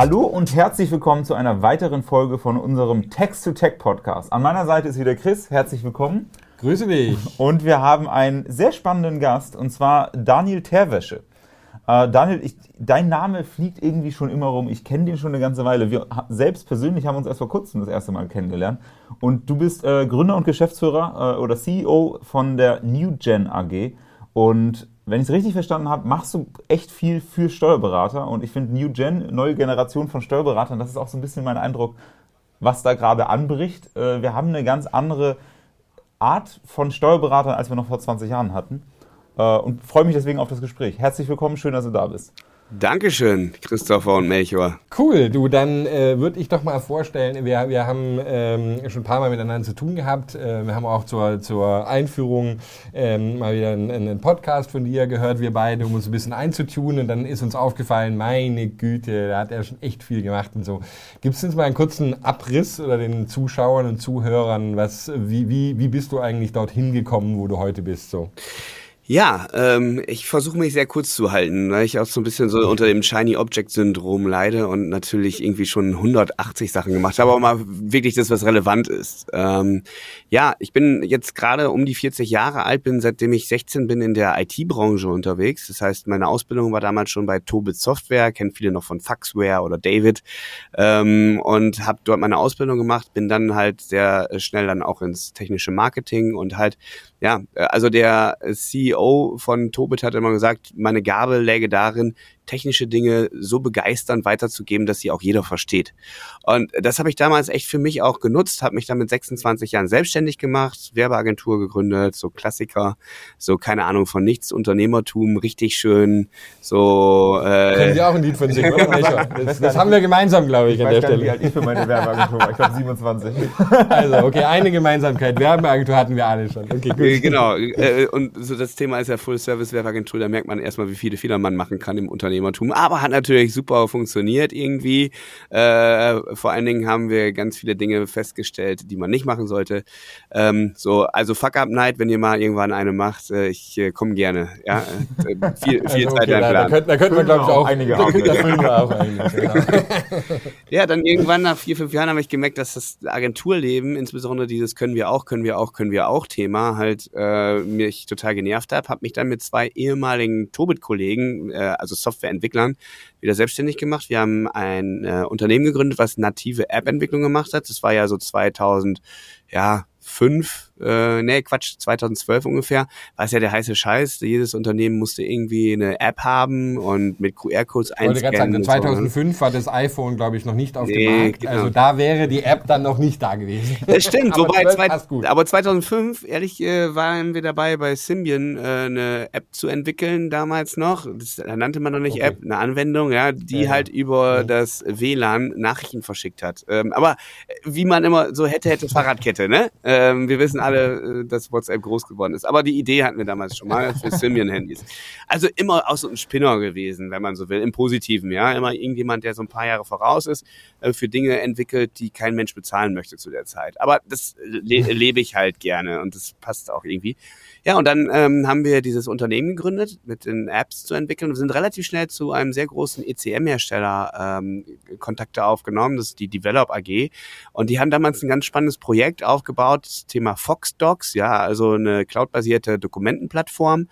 Hallo und herzlich willkommen zu einer weiteren Folge von unserem Text-to-Tech-Podcast. An meiner Seite ist wieder Chris. Herzlich willkommen. Grüße dich. Und wir haben einen sehr spannenden Gast, und zwar Daniel Terwäsche. Äh, Daniel, ich, dein Name fliegt irgendwie schon immer rum. Ich kenne den schon eine ganze Weile. Wir selbst persönlich haben uns erst vor kurzem das erste Mal kennengelernt. Und du bist äh, Gründer und Geschäftsführer äh, oder CEO von der NewGen AG. Und wenn ich es richtig verstanden habe, machst du echt viel für Steuerberater. Und ich finde New Gen, neue Generation von Steuerberatern, das ist auch so ein bisschen mein Eindruck, was da gerade anbricht. Äh, wir haben eine ganz andere Art von Steuerberatern, als wir noch vor 20 Jahren hatten. Äh, und freue mich deswegen auf das Gespräch. Herzlich willkommen, schön, dass du da bist. Dankeschön, Christopher und Melchior. Cool, du, dann äh, würde ich doch mal vorstellen, wir, wir haben ähm, schon ein paar Mal miteinander zu tun gehabt. Äh, wir haben auch zur, zur Einführung ähm, mal wieder einen, einen, Podcast von dir gehört, wir beide, um uns ein bisschen einzutun. Und dann ist uns aufgefallen, meine Güte, da hat er schon echt viel gemacht und so. Gibt es uns mal einen kurzen Abriss oder den Zuschauern und Zuhörern, was, wie, wie, wie bist du eigentlich dorthin gekommen, wo du heute bist? So? Ja, ähm, ich versuche mich sehr kurz zu halten, weil ich auch so ein bisschen so unter dem Shiny Object Syndrom leide und natürlich irgendwie schon 180 Sachen gemacht habe, aber mal wirklich das, was relevant ist. Ähm, ja, ich bin jetzt gerade um die 40 Jahre alt, bin seitdem ich 16 bin in der IT-Branche unterwegs. Das heißt, meine Ausbildung war damals schon bei Tobit Software, kennt viele noch von Faxware oder David ähm, und habe dort meine Ausbildung gemacht, bin dann halt sehr schnell dann auch ins technische Marketing und halt ja, also der CEO von Tobit hat immer gesagt, meine Gabe läge darin, technische Dinge so begeisternd weiterzugeben, dass sie auch jeder versteht. Und das habe ich damals echt für mich auch genutzt, habe mich dann mit 26 Jahren selbstständig gemacht, Werbeagentur gegründet, so Klassiker, so keine Ahnung von nichts, Unternehmertum, richtig schön, so. Äh, Können Sie auch ein Lied von singen, oder? Das, das haben wir gemeinsam, glaube ich, ich an der Stelle. Wie alt ich für meine Werbeagentur Ich glaube 27. Also, okay, eine Gemeinsamkeit. Werbeagentur hatten wir alle schon. Okay, gut. Genau. Äh, und so das Thema ist ja Full-Service-Werbeagentur, da merkt man erstmal, wie viele Fehler man machen kann im Unternehmen Unternehmertum, aber hat natürlich super funktioniert irgendwie. Äh, vor allen Dingen haben wir ganz viele Dinge festgestellt, die man nicht machen sollte. Ähm, so, also Fuck Up Night, wenn ihr mal irgendwann eine macht, äh, ich äh, komme gerne. Ja, äh, viel, viel also, Zeit okay, da, da, könnte, da könnte man glaube ich auch einige da, da auch einige, genau. Ja, dann irgendwann nach vier, fünf Jahren habe ich gemerkt, dass das Agenturleben, insbesondere dieses können wir auch, können wir auch, können wir auch Thema halt äh, mich total genervt hat, habe mich dann mit zwei ehemaligen Tobit-Kollegen, äh, also Software Entwicklern wieder selbstständig gemacht. Wir haben ein äh, Unternehmen gegründet, was native App-Entwicklung gemacht hat. Das war ja so 2000, ja, äh, nee, Quatsch, 2012 ungefähr, war es ja der heiße Scheiß. Jedes Unternehmen musste irgendwie eine App haben und mit QR-Codes einscannen. Sagen, 2005 so. war das iPhone, glaube ich, noch nicht auf nee, dem Markt. Genau. Also da wäre die App dann noch nicht da gewesen. Das stimmt, aber, wobei, zwei, aber 2005, ehrlich, äh, waren wir dabei, bei Symbian äh, eine App zu entwickeln, damals noch. Das da nannte man noch nicht okay. App, eine Anwendung, ja, die ja, halt über ja. das WLAN Nachrichten verschickt hat. Ähm, aber wie man immer so hätte, hätte Fahrradkette, ne? Ähm, wir wissen alle, alle, äh, dass WhatsApp groß geworden ist. Aber die Idee hatten wir damals schon mal für Symbian-Handys. Also immer auch so ein Spinner gewesen, wenn man so will, im Positiven, ja. Immer irgendjemand, der so ein paar Jahre voraus ist, äh, für Dinge entwickelt, die kein Mensch bezahlen möchte zu der Zeit. Aber das le lebe ich halt gerne und das passt auch irgendwie. Ja, und dann ähm, haben wir dieses Unternehmen gegründet, mit den Apps zu entwickeln. Wir sind relativ schnell zu einem sehr großen ECM-Hersteller ähm, Kontakte aufgenommen, das ist die Develop AG. Und die haben damals ein ganz spannendes Projekt aufgebaut, das Thema Fox Docs, ja, also eine cloudbasierte Dokumentenplattform.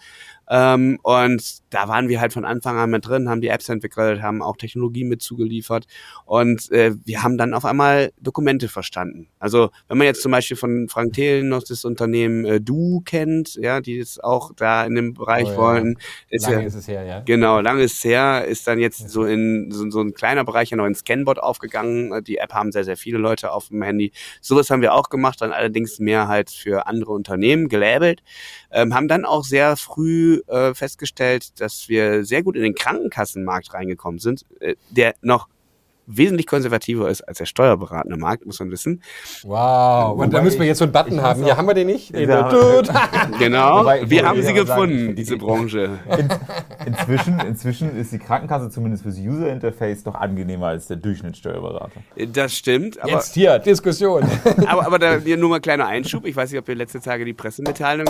Ähm, und da waren wir halt von Anfang an mit drin, haben die Apps entwickelt, haben auch Technologie mit zugeliefert und äh, wir haben dann auf einmal Dokumente verstanden. Also wenn man jetzt zum Beispiel von Frank Thelen noch das Unternehmen äh, Du kennt, ja, die es auch da in dem Bereich oh, ja. wollen. Ist lange ja, ist es her, ja. Genau, lange ist es her, ist dann jetzt ja. so in so, so ein kleiner Bereich ja noch in Scanbot aufgegangen. Die App haben sehr, sehr viele Leute auf dem Handy. Sowas haben wir auch gemacht, dann allerdings mehr halt für andere Unternehmen gelabelt. Ähm, haben dann auch sehr früh äh, festgestellt, dass wir sehr gut in den Krankenkassenmarkt reingekommen sind, äh, der noch wesentlich konservativer ist als der steuerberatende Markt, muss man wissen. Wow, und da müssen wir jetzt so einen Button haben. Hier haben wir den nicht. Ja. genau, wir haben sie gefunden, sagen, diese Branche. In, inzwischen, inzwischen ist die Krankenkasse zumindest fürs User-Interface doch angenehmer als der Durchschnittssteuerberater. Das stimmt. Aber, jetzt hier, Diskussion. aber, aber da nur mal kleiner Einschub. Ich weiß nicht, ob ihr letzte Tage die Pressemitteilung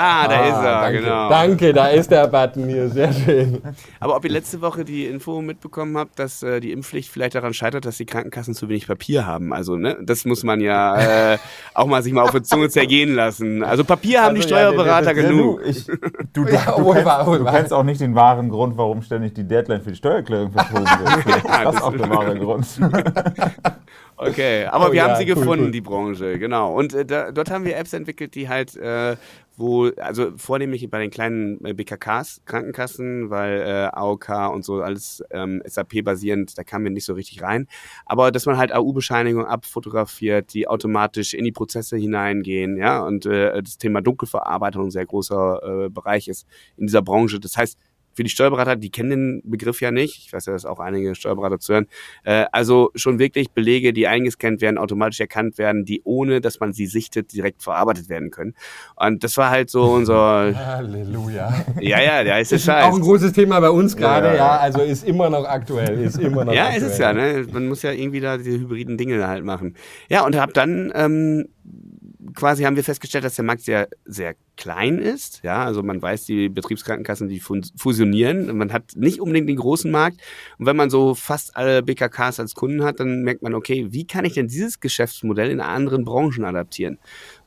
Ah, da ah, ist er, danke. genau. Danke, da ist der Button hier, sehr schön. Aber ob ihr letzte Woche die Info mitbekommen habt, dass äh, die Impfpflicht vielleicht daran scheitert, dass die Krankenkassen zu wenig Papier haben. Also, ne, das muss man ja äh, auch mal sich mal auf die Zunge zergehen lassen. Also Papier haben also, die Steuerberater ja, der, der, genug. Du, ich, du, du, ja, du, kennst, du kennst auch nicht den wahren Grund, warum ständig die Deadline für die Steuererklärung verschoben wird. das ist auch der wahre Grund. Okay, aber oh, wir ja, haben sie cool, gefunden, cool. die Branche, genau. Und äh, da, dort haben wir Apps entwickelt, die halt, äh, wo, also vornehmlich bei den kleinen äh, BKKs, Krankenkassen, weil äh, AOK und so alles ähm, SAP-basierend, da kamen wir nicht so richtig rein. Aber dass man halt AU-Bescheinigung abfotografiert, die automatisch in die Prozesse hineingehen, ja, und äh, das Thema Dunkelverarbeitung ein sehr großer äh, Bereich ist in dieser Branche. Das heißt, für die Steuerberater, die kennen den Begriff ja nicht. Ich weiß ja, dass auch einige Steuerberater zuhören. Äh, also schon wirklich Belege, die eingescannt werden, automatisch erkannt werden, die ohne, dass man sie sichtet, direkt verarbeitet werden können. Und das war halt so unser... Halleluja. Ja, ja, der ist, ist Scheiß. auch ein großes Thema bei uns gerade, ja, ja, also ist immer noch aktuell, ist immer noch Ja, aktuell. ist es ja, ne? Man muss ja irgendwie da diese hybriden Dinge halt machen. Ja, und hab dann ähm, quasi haben wir festgestellt, dass der Markt sehr, sehr klein ist. Ja, also man weiß, die Betriebskrankenkassen, die fusionieren. Man hat nicht unbedingt den großen Markt. Und wenn man so fast alle BKKs als Kunden hat, dann merkt man, okay, wie kann ich denn dieses Geschäftsmodell in anderen Branchen adaptieren?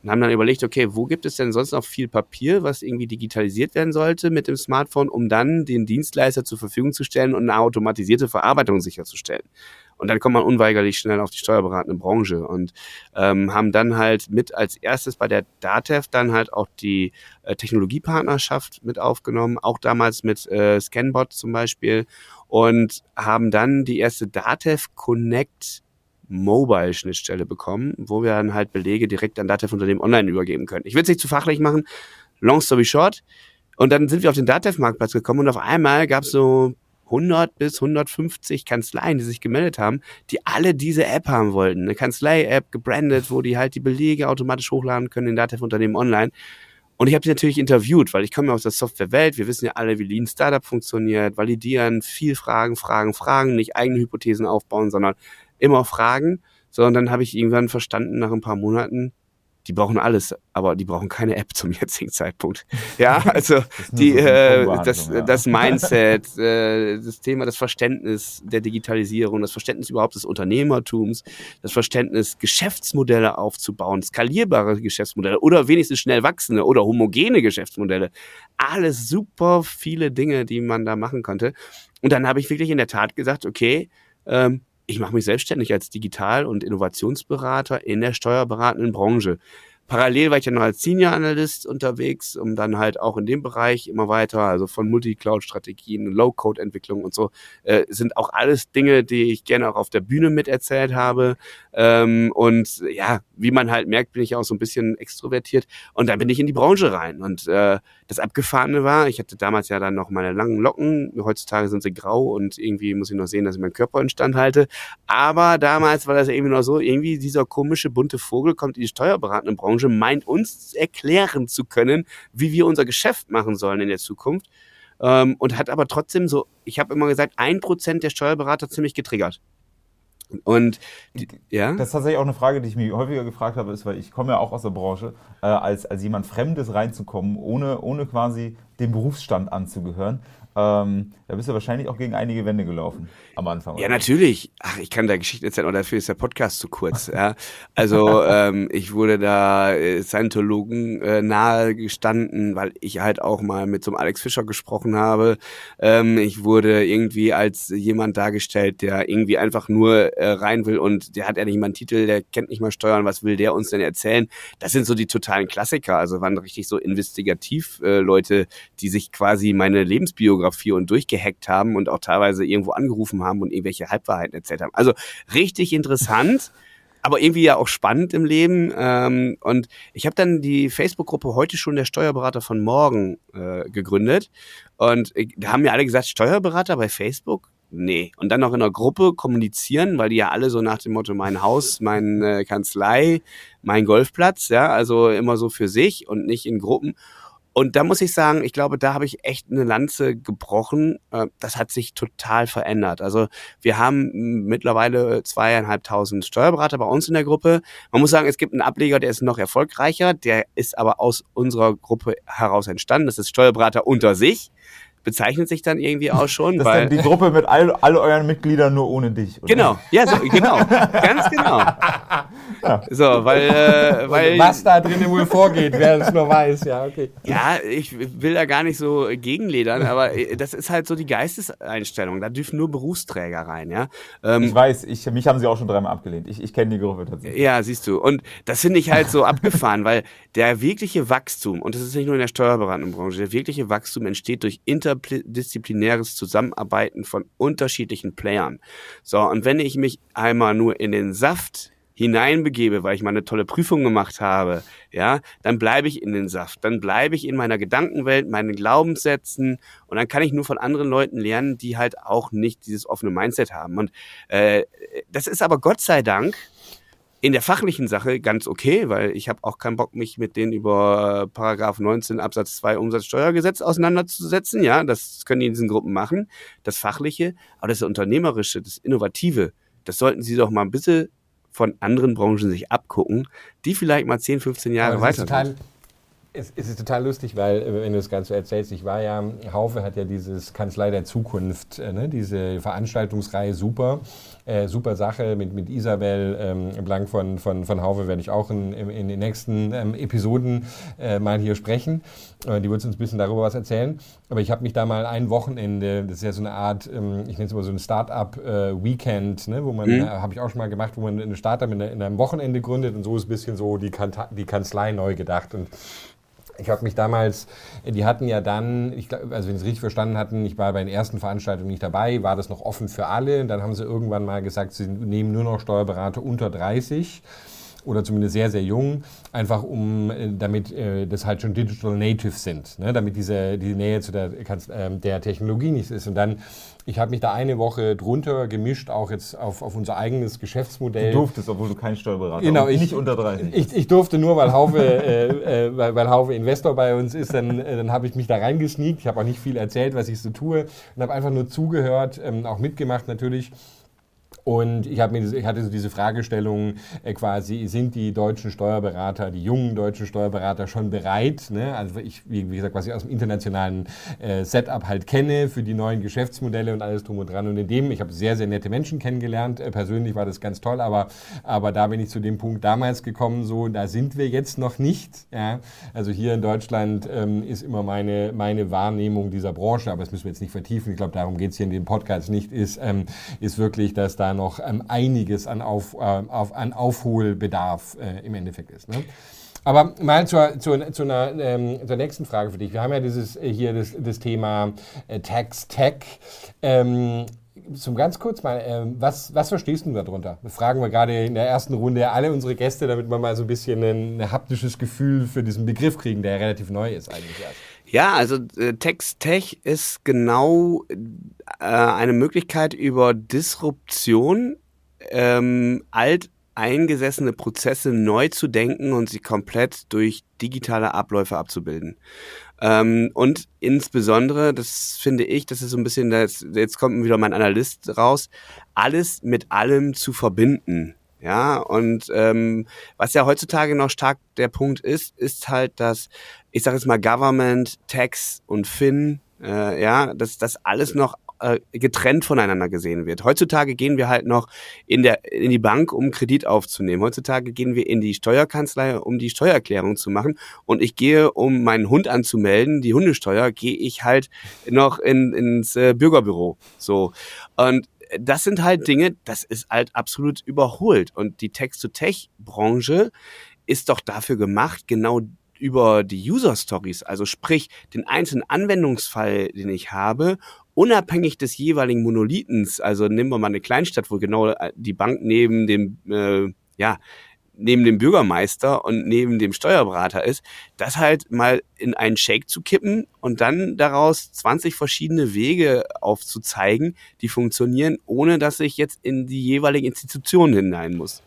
Und haben dann überlegt, okay, wo gibt es denn sonst noch viel Papier, was irgendwie digitalisiert werden sollte mit dem Smartphone, um dann den Dienstleister zur Verfügung zu stellen und eine automatisierte Verarbeitung sicherzustellen. Und dann kommt man unweigerlich schnell auf die steuerberatende Branche und ähm, haben dann halt mit als erstes bei der DATEV dann halt auch die äh, Technologiepartnerschaft mit aufgenommen, auch damals mit äh, Scanbot zum Beispiel und haben dann die erste DATEV Connect Mobile-Schnittstelle bekommen, wo wir dann halt Belege direkt an Datev-Unternehmen online übergeben können. Ich will es nicht zu fachlich machen, long story short. Und dann sind wir auf den Datev-Marktplatz gekommen und auf einmal gab es so 100 bis 150 Kanzleien, die sich gemeldet haben, die alle diese App haben wollten. Eine Kanzlei-App gebrandet, wo die halt die Belege automatisch hochladen können in Datev-Unternehmen online. Und ich habe sie natürlich interviewt, weil ich komme ja aus der Softwarewelt. Wir wissen ja alle, wie Lean Startup funktioniert, validieren, viel Fragen, Fragen, Fragen, nicht eigene Hypothesen aufbauen, sondern immer Fragen. So, und dann habe ich irgendwann verstanden, nach ein paar Monaten, die brauchen alles, aber die brauchen keine App zum jetzigen Zeitpunkt. Ja, also die, äh, das, das Mindset, äh, das Thema, das Verständnis der Digitalisierung, das Verständnis überhaupt des Unternehmertums, das Verständnis, Geschäftsmodelle aufzubauen, skalierbare Geschäftsmodelle oder wenigstens schnell wachsende oder homogene Geschäftsmodelle. Alles super viele Dinge, die man da machen konnte. Und dann habe ich wirklich in der Tat gesagt, okay, ähm, ich mache mich selbstständig als Digital- und Innovationsberater in der steuerberatenden Branche. Parallel war ich ja noch als Senior Analyst unterwegs, um dann halt auch in dem Bereich immer weiter, also von Multi-Cloud-Strategien, Low-Code-Entwicklung und so, äh, sind auch alles Dinge, die ich gerne auch auf der Bühne miterzählt habe. Ähm, und ja, wie man halt merkt, bin ich auch so ein bisschen extrovertiert. Und dann bin ich in die Branche rein. Und äh, das Abgefahrene war, ich hatte damals ja dann noch meine langen Locken. Heutzutage sind sie grau und irgendwie muss ich noch sehen, dass ich meinen Körper in Stand halte. Aber damals war das irgendwie noch so, irgendwie dieser komische bunte Vogel kommt in die steuerberatende Branche, meint uns erklären zu können, wie wir unser Geschäft machen sollen in der Zukunft. Ähm, und hat aber trotzdem so, ich habe immer gesagt, ein Prozent der Steuerberater ziemlich getriggert. Und ja. Das ist tatsächlich auch eine Frage, die ich mich häufiger gefragt habe, ist, weil ich komme ja auch aus der Branche, äh, als, als jemand Fremdes reinzukommen, ohne, ohne quasi dem Berufsstand anzugehören. Ähm, da bist du wahrscheinlich auch gegen einige Wände gelaufen am Anfang. Ja, natürlich. Ach, ich kann da Geschichten erzählen, aber dafür ist der Podcast zu kurz. ja. Also ähm, ich wurde da äh, Scientologen äh, nahe gestanden, weil ich halt auch mal mit so einem Alex Fischer gesprochen habe. Ähm, ich wurde irgendwie als jemand dargestellt, der irgendwie einfach nur äh, rein will und der hat ja nicht mal einen Titel, der kennt nicht mal Steuern, was will der uns denn erzählen? Das sind so die totalen Klassiker. Also waren richtig so investigativ äh, Leute, die sich quasi meine Lebensbiografie und durchgehackt haben und auch teilweise irgendwo angerufen haben und irgendwelche Halbwahrheiten erzählt haben. Also richtig interessant. aber irgendwie ja auch spannend im Leben. Ähm, und ich habe dann die Facebook-Gruppe heute schon der Steuerberater von morgen äh, gegründet. Und da haben mir alle gesagt, Steuerberater bei Facebook? Nee. Und dann noch in einer Gruppe kommunizieren, weil die ja alle so nach dem Motto mein Haus, meine Kanzlei, mein Golfplatz, ja, also immer so für sich und nicht in Gruppen. Und da muss ich sagen, ich glaube, da habe ich echt eine Lanze gebrochen. Äh, das hat sich total verändert. Also wir haben mittlerweile zweieinhalbtausend Steuerberater bei uns in der Gruppe. Man muss sagen, es gibt einen Ableger, der ist noch erfolgreicher. Der ist aber aus unserer Gruppe heraus entstanden. Das ist Steuerberater unter sich bezeichnet sich dann irgendwie auch schon. Das weil ist dann die Gruppe mit all, all euren Mitgliedern nur ohne dich. Oder? Genau, ja, so, genau, ganz genau. Ja. So, weil, äh, weil was da drinnen wohl vorgeht, wer es nur weiß, ja, okay. Ja, ich will da gar nicht so gegenledern, aber äh, das ist halt so die Geisteseinstellung. Da dürfen nur Berufsträger rein, ja. Ähm, ich weiß, ich, mich haben sie auch schon dreimal abgelehnt. Ich, ich kenne die Gruppe tatsächlich. Ja, siehst du. Und das finde ich halt so abgefahren, weil der wirkliche Wachstum, und das ist nicht nur in der steuerberatenden Branche, der wirkliche Wachstum entsteht durch interdisziplinäres Zusammenarbeiten von unterschiedlichen Playern. So, und wenn ich mich einmal nur in den Saft hineinbegebe, weil ich mal eine tolle Prüfung gemacht habe, ja, dann bleibe ich in den Saft, dann bleibe ich in meiner Gedankenwelt, meinen Glaubenssätzen und dann kann ich nur von anderen Leuten lernen, die halt auch nicht dieses offene Mindset haben. Und äh, das ist aber Gott sei Dank in der fachlichen Sache ganz okay, weil ich habe auch keinen Bock, mich mit denen über Paragraph 19 Absatz 2 Umsatzsteuergesetz auseinanderzusetzen. Ja, das können die in diesen Gruppen machen. Das Fachliche, aber das Unternehmerische, das Innovative, das sollten sie doch mal ein bisschen von anderen Branchen sich abgucken, die vielleicht mal 10, 15 Jahre weiter sind. Es, es, ist total lustig, weil, äh, wenn du das Ganze erzählst, ich war ja, Haufe hat ja dieses Kanzlei der Zukunft, äh, ne, diese Veranstaltungsreihe super, äh, super Sache mit, mit Isabel ähm, Blank von, von, von Haufe werde ich auch in, in den nächsten ähm, Episoden äh, mal hier sprechen. Äh, die wird uns ein bisschen darüber was erzählen. Aber ich habe mich da mal ein Wochenende, das ist ja so eine Art, ähm, ich nenne es immer so ein Start-up-Weekend, äh, ne, wo man, mhm. habe ich auch schon mal gemacht, wo man eine Startup in, in einem Wochenende gründet und so ist ein bisschen so die, die Kanzlei neu gedacht. Und ich habe mich damals, die hatten ja dann, ich glaub, also wenn sie es richtig verstanden hatten, ich war bei den ersten Veranstaltungen nicht dabei, war das noch offen für alle. Und dann haben sie irgendwann mal gesagt, sie nehmen nur noch Steuerberater unter 30 oder zumindest sehr, sehr jung, einfach um, äh, damit äh, das halt schon Digital Native sind, ne? damit diese, die Nähe zu der, äh, der Technologie nicht ist. Und dann, ich habe mich da eine Woche drunter gemischt, auch jetzt auf, auf unser eigenes Geschäftsmodell. Du durftest, obwohl du kein Steuerberater genau, ich, nicht unter 30. Ich, ich durfte nur, weil Haufe, äh, äh, weil, weil Haufe Investor bei uns ist, dann, äh, dann habe ich mich da reingesneakt. Ich habe auch nicht viel erzählt, was ich so tue und habe einfach nur zugehört, ähm, auch mitgemacht natürlich. Und ich, mir, ich hatte so diese Fragestellung äh, quasi, sind die deutschen Steuerberater, die jungen deutschen Steuerberater schon bereit? Ne? Also ich, wie, wie, gesagt, ich aus dem internationalen äh, Setup halt kenne für die neuen Geschäftsmodelle und alles drum und dran. Und in dem, ich habe sehr, sehr nette Menschen kennengelernt. Äh, persönlich war das ganz toll, aber, aber da bin ich zu dem Punkt damals gekommen, so, da sind wir jetzt noch nicht. Ja? Also hier in Deutschland ähm, ist immer meine, meine Wahrnehmung dieser Branche, aber das müssen wir jetzt nicht vertiefen. Ich glaube, darum geht es hier in dem Podcast nicht, ist, ähm, ist wirklich, dass da noch ähm, einiges an, Auf, äh, auf, an Aufholbedarf äh, im Endeffekt ist. Ne? Aber mal zur, zur, zu einer, ähm, zur nächsten Frage für dich. Wir haben ja dieses äh, hier das, das Thema äh, Tax Tech. Ähm, zum ganz kurz mal, äh, was, was verstehst du darunter? Das fragen wir gerade in der ersten Runde alle unsere Gäste, damit wir mal so ein bisschen ein, ein haptisches Gefühl für diesen Begriff kriegen, der relativ neu ist eigentlich erst. Ja, also äh, Text Tech ist genau äh, eine Möglichkeit über Disruption ähm, alt eingesessene Prozesse neu zu denken und sie komplett durch digitale Abläufe abzubilden. Ähm, und insbesondere, das finde ich, das ist so ein bisschen, das, jetzt kommt wieder mein Analyst raus, alles mit allem zu verbinden. Ja, und ähm, was ja heutzutage noch stark der Punkt ist, ist halt, dass, ich sage jetzt mal, Government, Tax und Fin, äh, ja, dass das alles noch äh, getrennt voneinander gesehen wird. Heutzutage gehen wir halt noch in, der, in die Bank, um Kredit aufzunehmen. Heutzutage gehen wir in die Steuerkanzlei, um die Steuererklärung zu machen. Und ich gehe, um meinen Hund anzumelden, die Hundesteuer, gehe ich halt noch in, ins äh, Bürgerbüro. So. Und das sind halt Dinge, das ist halt absolut überholt. Und die Text-to-Tech-Branche ist doch dafür gemacht, genau über die User Stories, also sprich den einzelnen Anwendungsfall, den ich habe, unabhängig des jeweiligen Monolithens, also nehmen wir mal eine Kleinstadt, wo genau äh, die Bank neben dem, äh, ja, neben dem Bürgermeister und neben dem Steuerberater ist, das halt mal in einen Shake zu kippen und dann daraus 20 verschiedene Wege aufzuzeigen, die funktionieren, ohne dass ich jetzt in die jeweilige Institution hinein muss.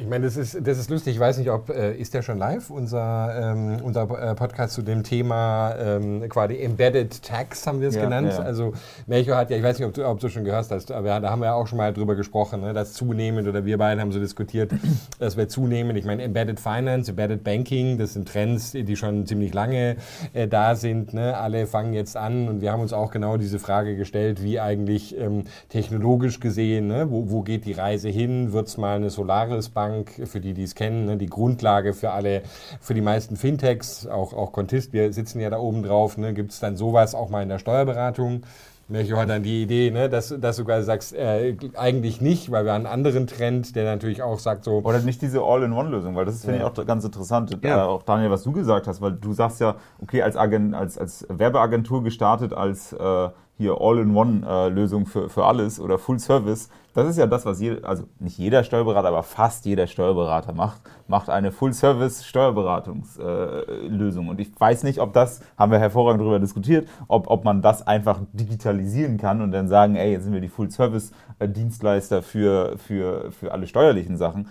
Ich meine, das ist, das ist lustig. Ich weiß nicht, ob äh, ist der schon live, unser, ähm, unser äh, Podcast zu dem Thema ähm, quasi Embedded Tax haben wir es ja, genannt. Ja. Also Melchior hat ja, ich weiß nicht, ob du, ob du schon gehört hast, aber da haben wir ja auch schon mal drüber gesprochen, ne, dass zunehmend oder wir beide haben so diskutiert, dass wir zunehmend, ich meine, Embedded Finance, Embedded Banking, das sind Trends, die schon ziemlich lange äh, da sind. Ne? Alle fangen jetzt an und wir haben uns auch genau diese Frage gestellt, wie eigentlich ähm, technologisch gesehen, ne? wo, wo geht die Reise hin? Wird es mal eine Solaris Bank? Bank, für die, die es kennen, ne, die Grundlage für alle, für die meisten Fintechs, auch, auch Contist, wir sitzen ja da oben drauf, ne, gibt es dann sowas auch mal in der Steuerberatung? Melchior hat dann die Idee, ne, dass, dass du sogar sagst, äh, eigentlich nicht, weil wir einen anderen Trend, der natürlich auch sagt so. Oder nicht diese All-in-One-Lösung, weil das finde ja. ich auch ganz interessant. Ja. Äh, auch Daniel, was du gesagt hast, weil du sagst ja, okay, als, Agent, als, als Werbeagentur gestartet, als äh, hier All-in-One-Lösung für, für alles oder Full Service. Das ist ja das, was jeder, also nicht jeder Steuerberater, aber fast jeder Steuerberater macht, macht eine Full-Service-Steuerberatungslösung. Und ich weiß nicht, ob das, haben wir hervorragend darüber diskutiert, ob, ob man das einfach digitalisieren kann und dann sagen, ey, jetzt sind wir die Full-Service-Dienstleister für, für, für alle steuerlichen Sachen.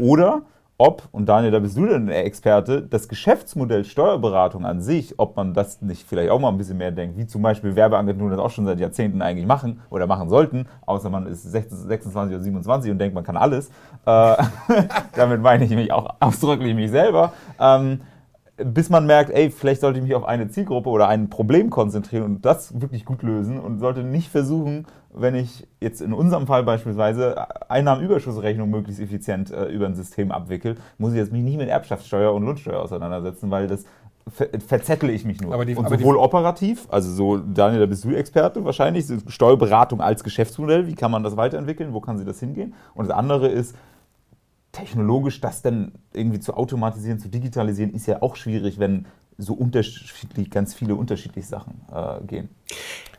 Oder ob, und Daniel, da bist du denn der Experte, das Geschäftsmodell Steuerberatung an sich, ob man das nicht vielleicht auch mal ein bisschen mehr denkt, wie zum Beispiel Werbeagenturen das auch schon seit Jahrzehnten eigentlich machen oder machen sollten, außer man ist 26 oder 27 und denkt, man kann alles. Äh, damit meine ich mich auch ausdrücklich mich selber. Ähm, bis man merkt, ey, vielleicht sollte ich mich auf eine Zielgruppe oder ein Problem konzentrieren und das wirklich gut lösen und sollte nicht versuchen, wenn ich jetzt in unserem Fall beispielsweise Einnahmenüberschussrechnung möglichst effizient äh, über ein System abwickel, muss ich jetzt mich nicht mit Erbschaftssteuer und Lohnsteuer auseinandersetzen, weil das ver verzettle ich mich nur. Aber die, und aber sowohl operativ, also so, Daniel, da bist du Experte wahrscheinlich, Steuerberatung als Geschäftsmodell, wie kann man das weiterentwickeln, wo kann sie das hingehen? Und das andere ist, technologisch das dann irgendwie zu automatisieren, zu digitalisieren, ist ja auch schwierig, wenn so unterschiedlich, ganz viele unterschiedliche Sachen äh, gehen.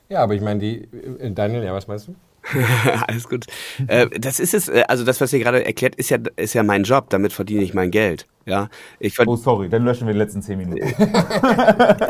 Ja, aber ich meine, die, äh, Daniel, ja, was meinst du? Alles gut. Äh, das ist es, äh, also das, was ihr gerade erklärt, ist ja, ist ja mein Job, damit verdiene ich mein Geld. Ja, ich oh, sorry, dann löschen wir die letzten zehn Minuten.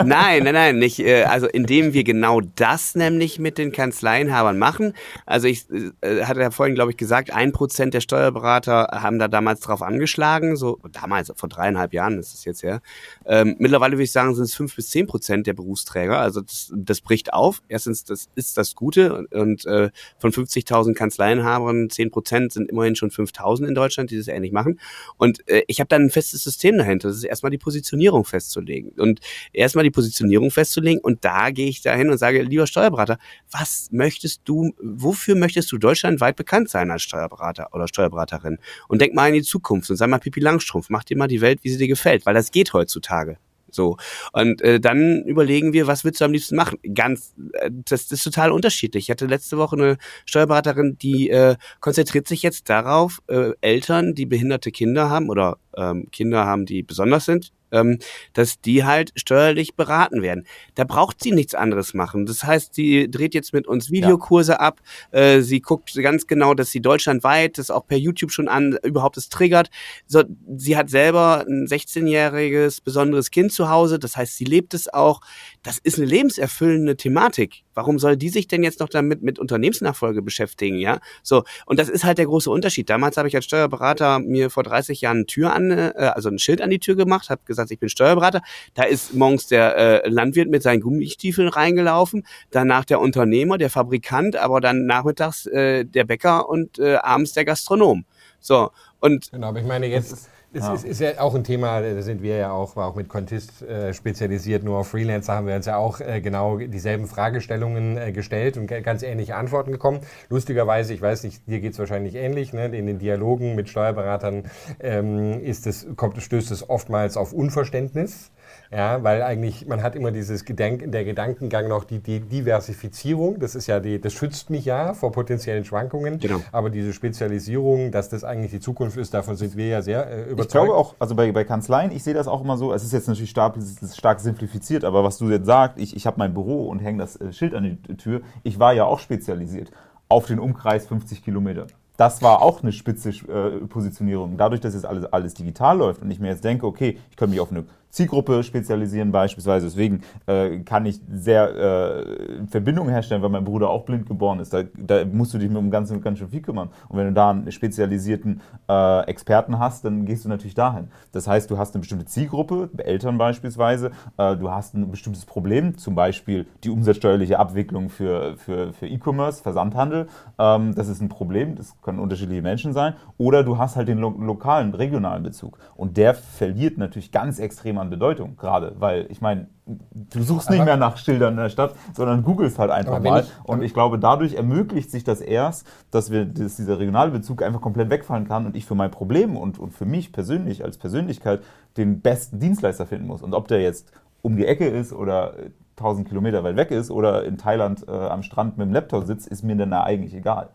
nein, nein, nein, nicht. Äh, also indem wir genau das nämlich mit den Kanzleienhabern machen. Also ich äh, hatte ja vorhin, glaube ich, gesagt, ein Prozent der Steuerberater haben da damals drauf angeschlagen. So damals vor dreieinhalb Jahren ist es jetzt ja. Ähm, mittlerweile würde ich sagen, sind es fünf bis zehn Prozent der Berufsträger. Also das, das bricht auf. Erstens, das ist das Gute und äh, von 50.000 Kanzleienhabern zehn Prozent sind immerhin schon 5.000 in Deutschland, die das ähnlich machen. Und äh, ich habe dann ein festes System dahinter. Das ist erstmal die Positionierung festzulegen. Und erstmal die Positionierung festzulegen und da gehe ich dahin und sage, lieber Steuerberater, was möchtest du, wofür möchtest du deutschlandweit bekannt sein als Steuerberater oder Steuerberaterin? Und denk mal in die Zukunft und sag mal Pipi Langstrumpf, mach dir mal die Welt, wie sie dir gefällt, weil das geht heutzutage. So. Und äh, dann überlegen wir, was willst du am liebsten machen? Ganz, äh, das, ist total unterschiedlich. Ich hatte letzte Woche eine Steuerberaterin, die äh, konzentriert sich jetzt darauf, äh, Eltern, die behinderte Kinder haben oder ähm, Kinder haben, die besonders sind, ähm, dass die halt steuerlich beraten werden. Da braucht sie nichts anderes machen. Das heißt, sie dreht jetzt mit uns Videokurse ja. ab. Äh, sie guckt ganz genau, dass sie deutschlandweit, das auch per YouTube schon an, überhaupt es triggert. So, sie hat selber ein 16-jähriges besonderes Kind zu Hause. Das heißt, sie lebt es auch. Das ist eine lebenserfüllende Thematik. Warum soll die sich denn jetzt noch damit mit Unternehmensnachfolge beschäftigen, ja? So. Und das ist halt der große Unterschied. Damals habe ich als Steuerberater mir vor 30 Jahren eine Tür an, äh, also ein Schild an die Tür gemacht, habe gesagt, ich bin Steuerberater. Da ist morgens der äh, Landwirt mit seinen Gummistiefeln reingelaufen, danach der Unternehmer, der Fabrikant, aber dann nachmittags äh, der Bäcker und äh, abends der Gastronom. So. Und genau, aber ich meine jetzt es ja. Ist, ist, ja auch ein Thema, da sind wir ja auch, auch mit Contist äh, spezialisiert, nur auf Freelancer haben wir uns ja auch äh, genau dieselben Fragestellungen äh, gestellt und ganz ähnliche Antworten gekommen. Lustigerweise, ich weiß nicht, dir geht es wahrscheinlich ähnlich, ne? in den Dialogen mit Steuerberatern ähm, ist es, kommt, stößt es oftmals auf Unverständnis. Ja, weil eigentlich, man hat immer dieses Gedenk, der Gedankengang noch die, die Diversifizierung, das ist ja die, das schützt mich ja vor potenziellen Schwankungen. Genau. Aber diese Spezialisierung, dass das eigentlich die Zukunft ist, davon sind wir ja sehr äh, überzeugt. Ich glaube auch, also bei, bei Kanzleien, ich sehe das auch immer so, es ist jetzt natürlich stark, stark simplifiziert, aber was du jetzt sagst, ich, ich habe mein Büro und hänge das äh, Schild an die Tür, ich war ja auch spezialisiert auf den Umkreis 50 Kilometer das war auch eine spitze äh, Positionierung. Dadurch, dass jetzt alles, alles digital läuft und ich mir jetzt denke, okay, ich könnte mich auf eine Zielgruppe spezialisieren beispielsweise. Deswegen äh, kann ich sehr äh, Verbindungen herstellen, weil mein Bruder auch blind geboren ist. Da, da musst du dich dem Ganzen ganz schön viel kümmern. Und wenn du da einen spezialisierten äh, Experten hast, dann gehst du natürlich dahin. Das heißt, du hast eine bestimmte Zielgruppe, Eltern beispielsweise, äh, du hast ein bestimmtes Problem, zum Beispiel die umsatzsteuerliche Abwicklung für, für, für E-Commerce, Versandhandel. Ähm, das ist ein Problem, das können unterschiedliche Menschen sein. Oder du hast halt den lo lokalen, regionalen Bezug. Und der verliert natürlich ganz extrem an Bedeutung, gerade, weil ich meine, du suchst nicht mehr nach Schildern in der Stadt, sondern googelst halt einfach mal. Ich, und ich glaube, dadurch ermöglicht sich das erst, dass wir, dass dieser regionale Bezug einfach komplett wegfallen kann und ich für mein Problem und, und für mich persönlich als Persönlichkeit den besten Dienstleister finden muss. Und ob der jetzt um die Ecke ist oder 1000 Kilometer weit weg ist oder in Thailand äh, am Strand mit dem Laptop sitzt, ist mir dann eigentlich egal.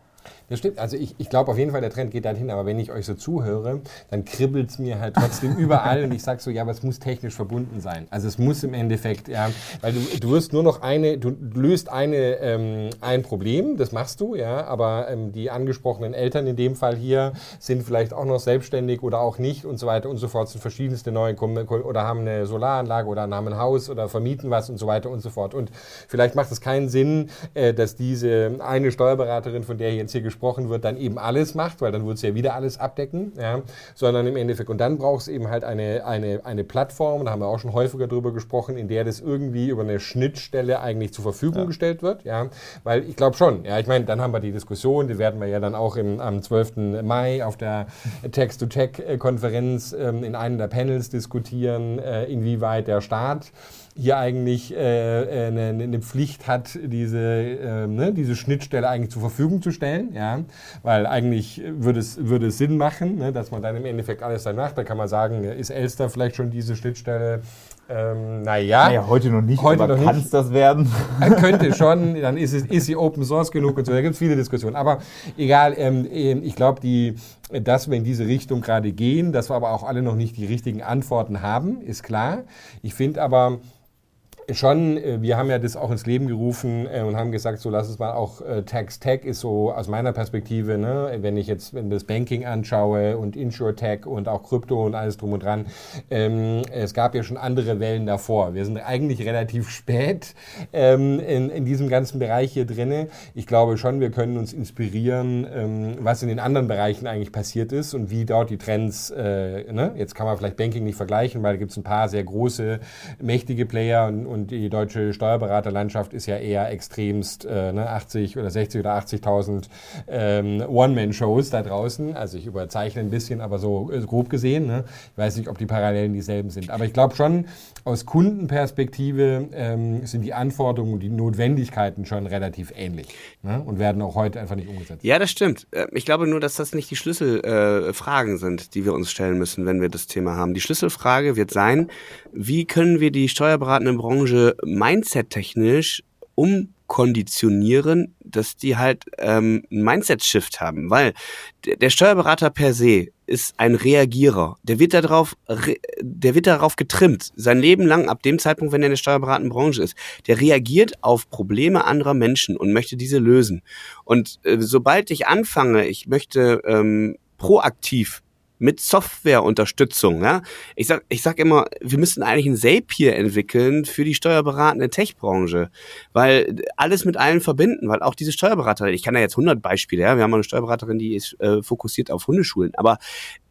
Das stimmt. Also ich, ich glaube auf jeden Fall, der Trend geht dahin, aber wenn ich euch so zuhöre, dann kribbelt es mir halt trotzdem überall und ich sage so, ja, aber es muss technisch verbunden sein. Also es muss im Endeffekt, ja, weil du, du wirst nur noch eine, du löst eine, ähm, ein Problem, das machst du, ja, aber ähm, die angesprochenen Eltern in dem Fall hier sind vielleicht auch noch selbstständig oder auch nicht und so weiter und so fort, sind verschiedenste neue oder haben eine Solaranlage oder haben ein Haus oder vermieten was und so weiter und so fort. Und vielleicht macht es keinen Sinn, äh, dass diese eine Steuerberaterin, von der jetzt hier gesprochen wird, dann eben alles macht, weil dann wird es ja wieder alles abdecken, ja, sondern im Endeffekt, und dann braucht es eben halt eine, eine, eine Plattform, da haben wir auch schon häufiger drüber gesprochen, in der das irgendwie über eine Schnittstelle eigentlich zur Verfügung ja. gestellt wird, ja, weil ich glaube schon, ja, ich meine, dann haben wir die Diskussion, die werden wir ja dann auch im, am 12. Mai auf der Text-to-Tech-Konferenz ähm, in einem der Panels diskutieren, äh, inwieweit der Staat hier eigentlich äh, eine, eine, Pflicht hat, diese, äh, ne, diese Schnittstelle eigentlich zur Verfügung zu stellen, ja, weil eigentlich würde es, würde es Sinn machen, ne, dass man dann im Endeffekt alles dann macht. Da kann man sagen, ist Elster vielleicht schon diese Schnittstelle? Ähm, naja. Naja, heute noch nicht, heute aber kann es das werden? Äh, könnte schon, dann ist, es, ist sie Open Source genug und so, da gibt es viele Diskussionen. Aber egal, ähm, ähm ich glaube, die, dass wir in diese Richtung gerade gehen, dass wir aber auch alle noch nicht die richtigen Antworten haben, ist klar. Ich finde aber, schon, äh, wir haben ja das auch ins Leben gerufen äh, und haben gesagt, so lass es mal auch äh, Tax Tech ist so aus meiner Perspektive, ne, wenn ich jetzt wenn das Banking anschaue und Insure Tech und auch Krypto und alles drum und dran, ähm, es gab ja schon andere Wellen davor. Wir sind eigentlich relativ spät ähm, in, in diesem ganzen Bereich hier drinne. Ich glaube schon, wir können uns inspirieren, ähm, was in den anderen Bereichen eigentlich passiert ist und wie dort die Trends, äh, ne? jetzt kann man vielleicht Banking nicht vergleichen, weil da gibt es ein paar sehr große, mächtige Player und, und die deutsche Steuerberaterlandschaft ist ja eher extremst äh, ne, 80 oder 60 oder 80.000 ähm, One-Man-Shows da draußen. Also ich überzeichne ein bisschen, aber so äh, grob gesehen. Ne? Ich weiß nicht, ob die Parallelen dieselben sind. Aber ich glaube schon, aus Kundenperspektive ähm, sind die Anforderungen und die Notwendigkeiten schon relativ ähnlich ne? und werden auch heute einfach nicht umgesetzt. Ja, das stimmt. Äh, ich glaube nur, dass das nicht die Schlüsselfragen äh, sind, die wir uns stellen müssen, wenn wir das Thema haben. Die Schlüsselfrage wird sein, wie können wir die steuerberatende Branche mindset-technisch umkonditionieren, dass die halt ähm, ein Mindset-Shift haben, weil der Steuerberater per se ist ein Reagierer. Der wird darauf, der wird darauf getrimmt, sein Leben lang, ab dem Zeitpunkt, wenn er in der steuerberatenden Branche ist. Der reagiert auf Probleme anderer Menschen und möchte diese lösen. Und äh, sobald ich anfange, ich möchte ähm, proaktiv mit Softwareunterstützung. Ja? Ich sag, ich sag immer, wir müssen eigentlich ein Zapier entwickeln für die steuerberatende Tech-Branche, weil alles mit allen verbinden, weil auch diese Steuerberaterin, ich kann da jetzt 100 Beispiele, ja, wir haben eine Steuerberaterin, die ist äh, fokussiert auf Hundeschulen, aber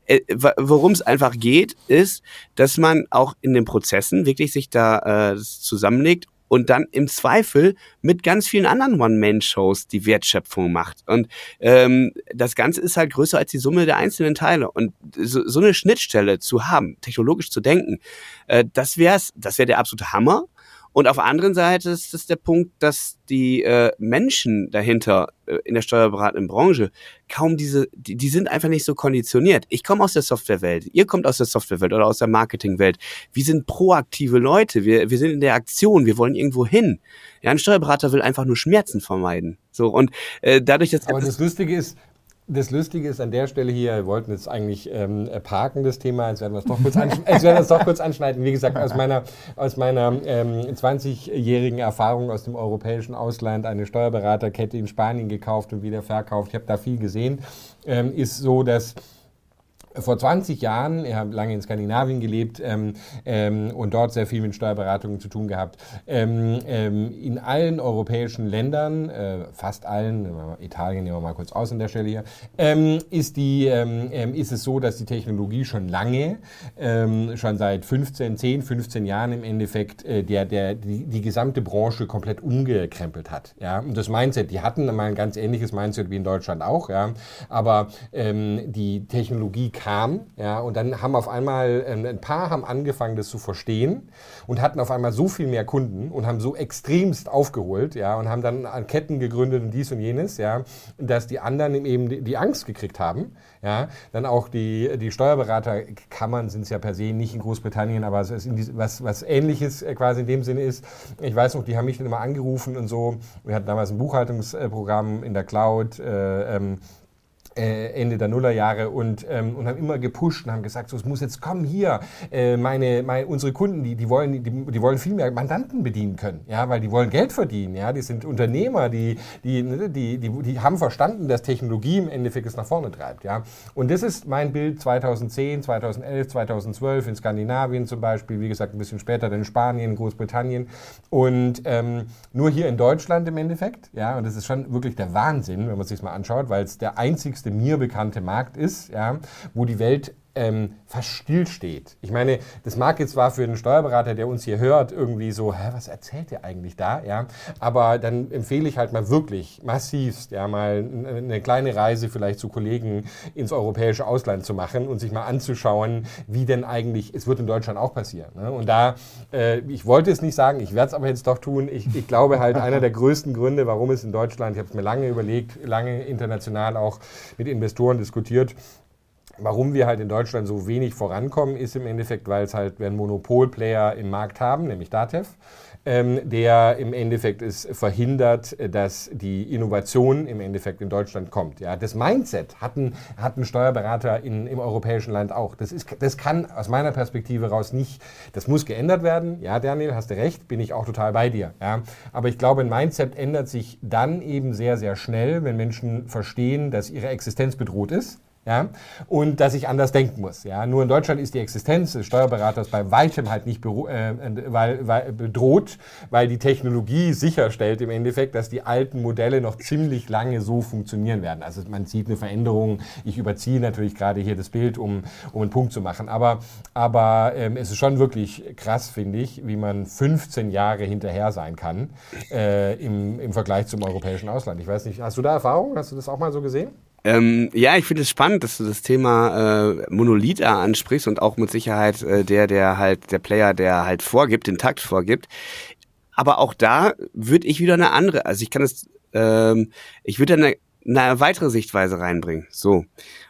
äh, worum es einfach geht, ist, dass man auch in den Prozessen wirklich sich da äh, zusammenlegt und dann im Zweifel mit ganz vielen anderen One-Man-Shows die Wertschöpfung macht. Und ähm, das Ganze ist halt größer als die Summe der einzelnen Teile. Und so, so eine Schnittstelle zu haben, technologisch zu denken, äh, das wäre das wäre der absolute Hammer. Und auf der anderen Seite ist es der Punkt, dass die äh, Menschen dahinter äh, in der steuerberatenden Branche kaum diese, die, die sind einfach nicht so konditioniert. Ich komme aus der Softwarewelt, ihr kommt aus der Softwarewelt oder aus der Marketingwelt. Wir sind proaktive Leute, wir, wir sind in der Aktion, wir wollen irgendwo hin. Ja, ein Steuerberater will einfach nur Schmerzen vermeiden. So und äh, dadurch, dass aber das Lustige ist, das Lustige ist an der Stelle hier, wir wollten jetzt eigentlich ähm, parken, das Thema, jetzt werden wir es doch kurz, ansch es doch kurz anschneiden. Wie gesagt, aus meiner, aus meiner ähm, 20-jährigen Erfahrung aus dem europäischen Ausland, eine Steuerberaterkette in Spanien gekauft und wieder verkauft, ich habe da viel gesehen, ähm, ist so, dass vor 20 Jahren, ich habe lange in Skandinavien gelebt ähm, ähm, und dort sehr viel mit Steuerberatungen zu tun gehabt. Ähm, ähm, in allen europäischen Ländern, äh, fast allen, Italien nehmen wir mal kurz aus an der Stelle hier, ähm, ist, die, ähm, ist es so, dass die Technologie schon lange, schon seit 15, 10, 15 Jahren im Endeffekt äh, der, der, die, die gesamte Branche komplett umgekrempelt hat. Ja? Und das Mindset, die hatten mal ein ganz ähnliches Mindset wie in Deutschland auch, ja? aber die Technologie kam, ja, und dann haben auf einmal ähm, ein paar haben angefangen, das zu verstehen und hatten auf einmal so viel mehr Kunden und haben so extremst aufgeholt, ja, und haben dann an Ketten gegründet und dies und jenes, ja, dass die anderen eben die, Angst gekriegt haben, ja, dann auch die, die Steuerberaterkammern sind es ja per se nicht in Großbritannien, aber was, was ähnliches äh, quasi in dem Sinne ist, ich weiß noch, die haben mich dann immer angerufen und so, wir hatten damals ein Buchhaltungsprogramm in der Cloud, äh, ähm, äh, Ende der Nullerjahre und, ähm, und haben immer gepusht und haben gesagt, so, es muss jetzt kommen hier, äh, meine, meine, unsere Kunden, die, die, wollen, die, die wollen viel mehr Mandanten bedienen können, ja, weil die wollen Geld verdienen, ja, die sind Unternehmer, die, die, ne, die, die, die haben verstanden, dass Technologie im Endeffekt es nach vorne treibt, ja. Und das ist mein Bild 2010, 2011, 2012 in Skandinavien zum Beispiel, wie gesagt, ein bisschen später in Spanien, Großbritannien. Und ähm, nur hier in Deutschland im Endeffekt, ja, und das ist schon wirklich der Wahnsinn, wenn man sich mal anschaut, weil es der einzigste wichtigste mir bekannte Markt ist, ja, wo die Welt ähm, fast stillsteht. Ich meine, das mag jetzt zwar für einen Steuerberater, der uns hier hört, irgendwie so, hä, was erzählt der eigentlich da? Ja, aber dann empfehle ich halt mal wirklich massivst, ja, mal eine kleine Reise vielleicht zu Kollegen ins europäische Ausland zu machen und sich mal anzuschauen, wie denn eigentlich, es wird in Deutschland auch passieren. Ne? Und da, äh, ich wollte es nicht sagen, ich werde es aber jetzt doch tun. Ich, ich glaube halt, einer der größten Gründe, warum es in Deutschland, ich habe es mir lange überlegt, lange international auch mit Investoren diskutiert, Warum wir halt in Deutschland so wenig vorankommen, ist im Endeffekt, weil es halt wir einen Monopolplayer im Markt haben, nämlich Datev, ähm, der im Endeffekt es verhindert, dass die Innovation im Endeffekt in Deutschland kommt. Ja, das Mindset hatten, hatten Steuerberater in, im europäischen Land auch. Das, ist, das kann aus meiner Perspektive raus nicht, das muss geändert werden. Ja, Daniel, hast du recht, bin ich auch total bei dir. Ja, aber ich glaube, ein Mindset ändert sich dann eben sehr, sehr schnell, wenn Menschen verstehen, dass ihre Existenz bedroht ist ja, und dass ich anders denken muss. Ja, nur in Deutschland ist die Existenz des Steuerberaters bei weitem halt nicht äh, weil, weil, bedroht, weil die Technologie sicherstellt im Endeffekt, dass die alten Modelle noch ziemlich lange so funktionieren werden. Also man sieht eine Veränderung. Ich überziehe natürlich gerade hier das Bild, um, um einen Punkt zu machen. Aber, aber ähm, es ist schon wirklich krass, finde ich, wie man 15 Jahre hinterher sein kann äh, im, im Vergleich zum europäischen Ausland. Ich weiß nicht, hast du da Erfahrung? Hast du das auch mal so gesehen? Ähm, ja, ich finde es spannend, dass du das Thema äh, Monolith ansprichst und auch mit Sicherheit äh, der, der halt, der Player, der halt vorgibt, den Takt vorgibt. Aber auch da würde ich wieder eine andere, also ich kann es, ähm, ich würde eine, eine weitere Sichtweise reinbringen. So.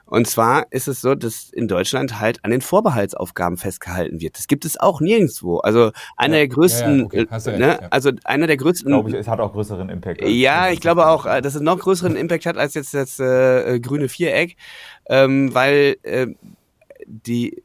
Und zwar ist es so, dass in Deutschland halt an den Vorbehaltsaufgaben festgehalten wird. Das gibt es auch nirgendwo. Also einer ja, der größten, ja, ja, okay. ne? also einer der größten. Glaube ich, es hat auch größeren Impact. Ja, ich glaube auch, äh, dass es noch größeren Impact hat als jetzt das äh, grüne Viereck, ähm, weil äh, die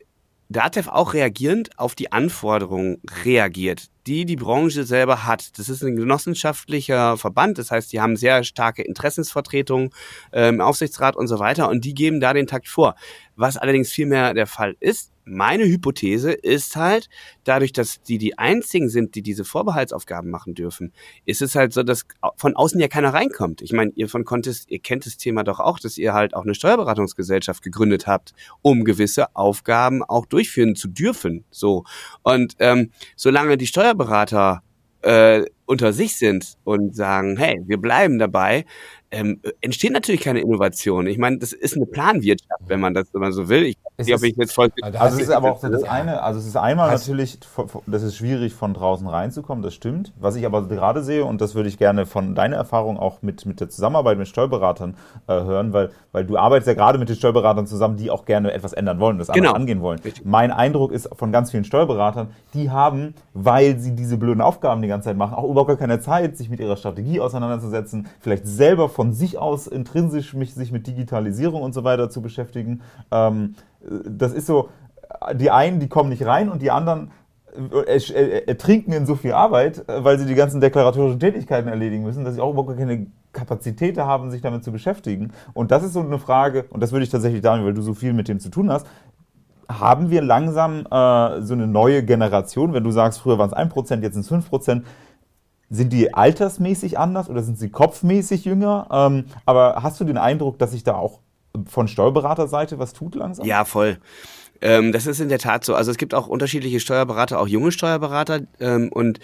DATEV auch reagierend auf die Anforderungen reagiert, die die Branche selber hat. Das ist ein genossenschaftlicher Verband, das heißt, die haben sehr starke Interessensvertretungen äh, im Aufsichtsrat und so weiter und die geben da den Takt vor. Was allerdings vielmehr der Fall ist, meine Hypothese ist halt, dadurch, dass die die einzigen sind, die diese Vorbehaltsaufgaben machen dürfen, ist es halt so, dass von außen ja keiner reinkommt. Ich meine, ihr von Contest, ihr kennt das Thema doch auch, dass ihr halt auch eine Steuerberatungsgesellschaft gegründet habt, um gewisse Aufgaben auch durchführen zu dürfen. So und ähm, solange die Steuerberater äh, unter sich sind und sagen, hey, wir bleiben dabei, ähm, entsteht natürlich keine Innovation. Ich meine, das ist eine Planwirtschaft, wenn man das, wenn man so will. Ich weiß nicht, ob ich jetzt voll. Also es ist aber auch das eine, also es ist einmal natürlich, das ist schwierig von draußen reinzukommen, das stimmt. Was ich aber gerade sehe, und das würde ich gerne von deiner Erfahrung auch mit, mit der Zusammenarbeit mit Steuerberatern äh, hören, weil, weil du arbeitest ja gerade mit den Steuerberatern zusammen, die auch gerne etwas ändern wollen, das genau. angehen wollen. Richtig. Mein Eindruck ist von ganz vielen Steuerberatern, die haben, weil sie diese blöden Aufgaben die ganze Zeit machen, auch überhaupt gar keine Zeit, sich mit ihrer Strategie auseinanderzusetzen, vielleicht selber von sich aus intrinsisch mich, sich mit Digitalisierung und so weiter zu beschäftigen. Ähm, das ist so, die einen, die kommen nicht rein und die anderen ertrinken in so viel Arbeit, weil sie die ganzen deklaratorischen Tätigkeiten erledigen müssen, dass sie auch überhaupt keine Kapazität haben, sich damit zu beschäftigen. Und das ist so eine Frage, und das würde ich tatsächlich sagen, weil du so viel mit dem zu tun hast, haben wir langsam äh, so eine neue Generation, wenn du sagst, früher waren es 1%, jetzt sind es 5%, sind die altersmäßig anders oder sind sie kopfmäßig jünger? Ähm, aber hast du den Eindruck, dass sich da auch von Steuerberaterseite was tut langsam? Ja, voll. Ähm, das ist in der Tat so. Also es gibt auch unterschiedliche Steuerberater, auch junge Steuerberater. Ähm, und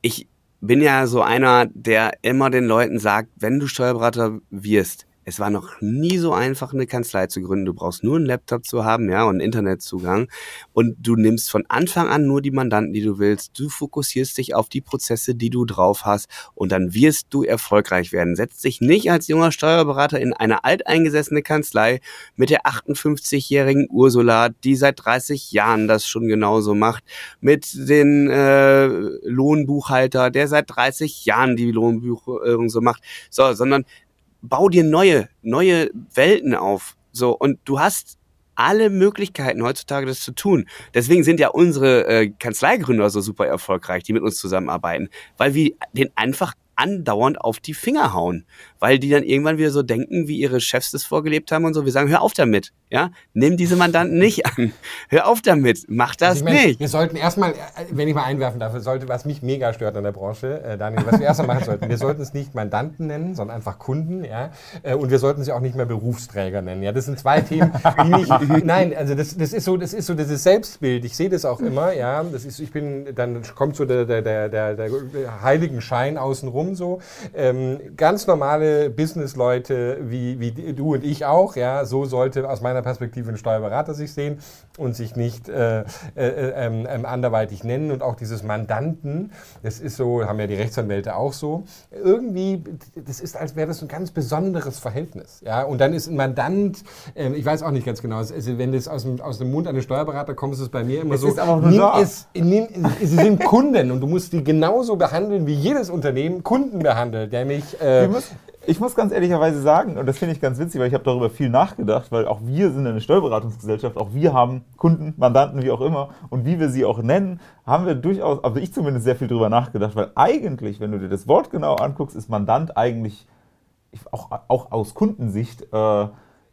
ich bin ja so einer, der immer den Leuten sagt, wenn du Steuerberater wirst, es war noch nie so einfach, eine Kanzlei zu gründen. Du brauchst nur einen Laptop zu haben, ja, und Internetzugang. Und du nimmst von Anfang an nur die Mandanten, die du willst. Du fokussierst dich auf die Prozesse, die du drauf hast. Und dann wirst du erfolgreich werden. Setz dich nicht als junger Steuerberater in eine alteingesessene Kanzlei mit der 58-jährigen Ursula, die seit 30 Jahren das schon genauso macht. Mit den äh, Lohnbuchhalter, der seit 30 Jahren die Lohnbuchhaltung so macht. So, sondern bau dir neue, neue Welten auf. So, und du hast alle Möglichkeiten heutzutage das zu tun. Deswegen sind ja unsere äh, Kanzleigründer so super erfolgreich, die mit uns zusammenarbeiten, weil wir den einfach andauernd auf die Finger hauen, weil die dann irgendwann wieder so denken, wie ihre Chefs das vorgelebt haben und so. Wir sagen, hör auf damit, ja, nimm diese Mandanten nicht an, hör auf damit, mach das also ich mein, nicht. Wir sollten erstmal, äh, wenn ich mal einwerfen darf, sollte, was mich mega stört an der Branche, äh, Daniel, was wir erstmal machen sollten, wir sollten es nicht Mandanten nennen, sondern einfach Kunden, ja, äh, und wir sollten sie auch nicht mehr Berufsträger nennen, ja. Das sind zwei Themen, die nicht, nein, also das, das ist so, das ist so dieses Selbstbild. Ich sehe das auch immer, ja. Das ist, ich bin, dann kommt so der, der, der, der, der heiligen Schein außenrum rum so. Ähm, ganz normale Businessleute wie, wie du und ich auch, ja, so sollte aus meiner Perspektive ein Steuerberater sich sehen und sich nicht äh, äh, ähm, ähm, anderweitig nennen und auch dieses Mandanten, das ist so, haben ja die Rechtsanwälte auch so, irgendwie, das ist, als wäre das ein ganz besonderes Verhältnis, ja, und dann ist ein Mandant, äh, ich weiß auch nicht ganz genau, also wenn das aus dem, aus dem Mund eines Steuerberater kommt, ist es bei mir immer es so, nimm es, nimm, sie sind Kunden und du musst die genauso behandeln wie jedes Unternehmen. Kunden Kunden behandelt, nämlich. Äh, ich muss ganz ehrlicherweise sagen, und das finde ich ganz witzig, weil ich habe darüber viel nachgedacht, weil auch wir sind eine Steuerberatungsgesellschaft, auch wir haben Kunden, Mandanten, wie auch immer, und wie wir sie auch nennen, haben wir durchaus, also ich zumindest sehr viel darüber nachgedacht, weil eigentlich, wenn du dir das Wort genau anguckst, ist Mandant eigentlich, auch, auch aus Kundensicht, äh,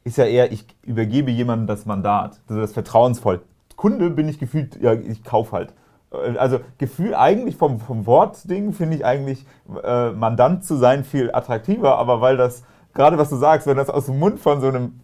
ist ja eher, ich übergebe jemandem das Mandat, also das vertrauensvoll. Kunde bin ich gefühlt, ja, ich kaufe halt. Äh, also Gefühl eigentlich vom, vom Wortding finde ich eigentlich äh, Mandant zu sein viel attraktiver, aber weil das, gerade was du sagst, wenn das aus dem Mund von so einem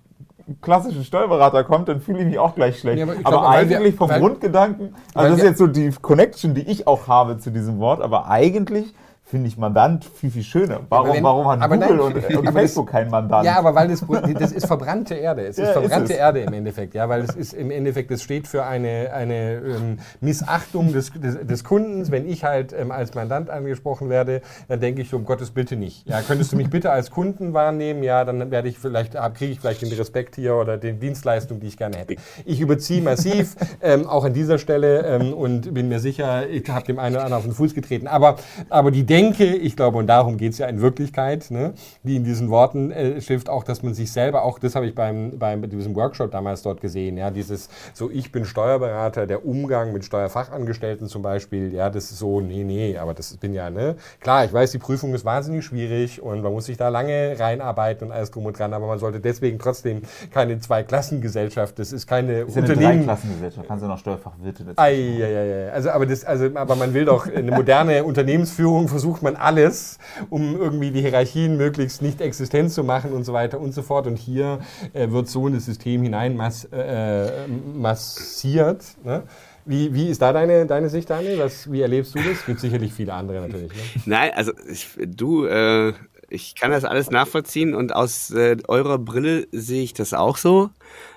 klassischen Steuerberater kommt, dann fühle ich mich auch gleich schlecht. Ja, aber, aber eigentlich wir, vom weil, Grundgedanken, also das ist jetzt so die Connection, die ich auch habe zu diesem Wort, aber eigentlich finde ich Mandant viel, viel schöner. Warum, wenn, warum hat Google nein, und, und Facebook kein Mandant? Ja, aber weil das, das ist verbrannte Erde. Es ist ja, verbrannte ist es. Erde im Endeffekt, ja, weil es ist im Endeffekt, es steht für eine, eine ähm, Missachtung des, des, des, Kundens. Wenn ich halt ähm, als Mandant angesprochen werde, dann denke ich so, um Gottes bitte nicht. Ja, könntest du mich bitte als Kunden wahrnehmen? Ja, dann werde ich vielleicht, kriege ich vielleicht den Respekt hier oder die Dienstleistung, die ich gerne hätte. Ich überziehe massiv, ähm, auch an dieser Stelle ähm, und bin mir sicher, ich habe dem einen oder anderen auf den Fuß getreten. Aber, aber die Denke denke, ich glaube, und darum geht es ja in Wirklichkeit, ne, wie in diesen Worten äh, schrift, auch, dass man sich selber, auch das habe ich beim, beim diesem Workshop damals dort gesehen, ja, dieses so, ich bin Steuerberater, der Umgang mit Steuerfachangestellten zum Beispiel, ja, das ist so, nee, nee, aber das bin ja, ne, klar, ich weiß, die Prüfung ist wahnsinnig schwierig und man muss sich da lange reinarbeiten und alles drum und dran, aber man sollte deswegen trotzdem keine Zweiklassengesellschaft, das ist keine ist Unternehmen. Eine Dreiklassengesellschaft, kannst du noch Steuerfachwirte dazu. Ei, ei, ei. Also, aber das, also, aber man will doch eine moderne Unternehmensführung versuchen, versucht man alles, um irgendwie die Hierarchien möglichst nicht existent zu machen und so weiter und so fort. Und hier äh, wird so in das System hinein mass, äh, massiert. Ne? Wie, wie ist da deine, deine Sicht, Daniel? Was, wie erlebst du das? Es gibt sicherlich viele andere natürlich. Ne? Nein, also ich, du, äh, ich kann das alles nachvollziehen und aus äh, eurer Brille sehe ich das auch so.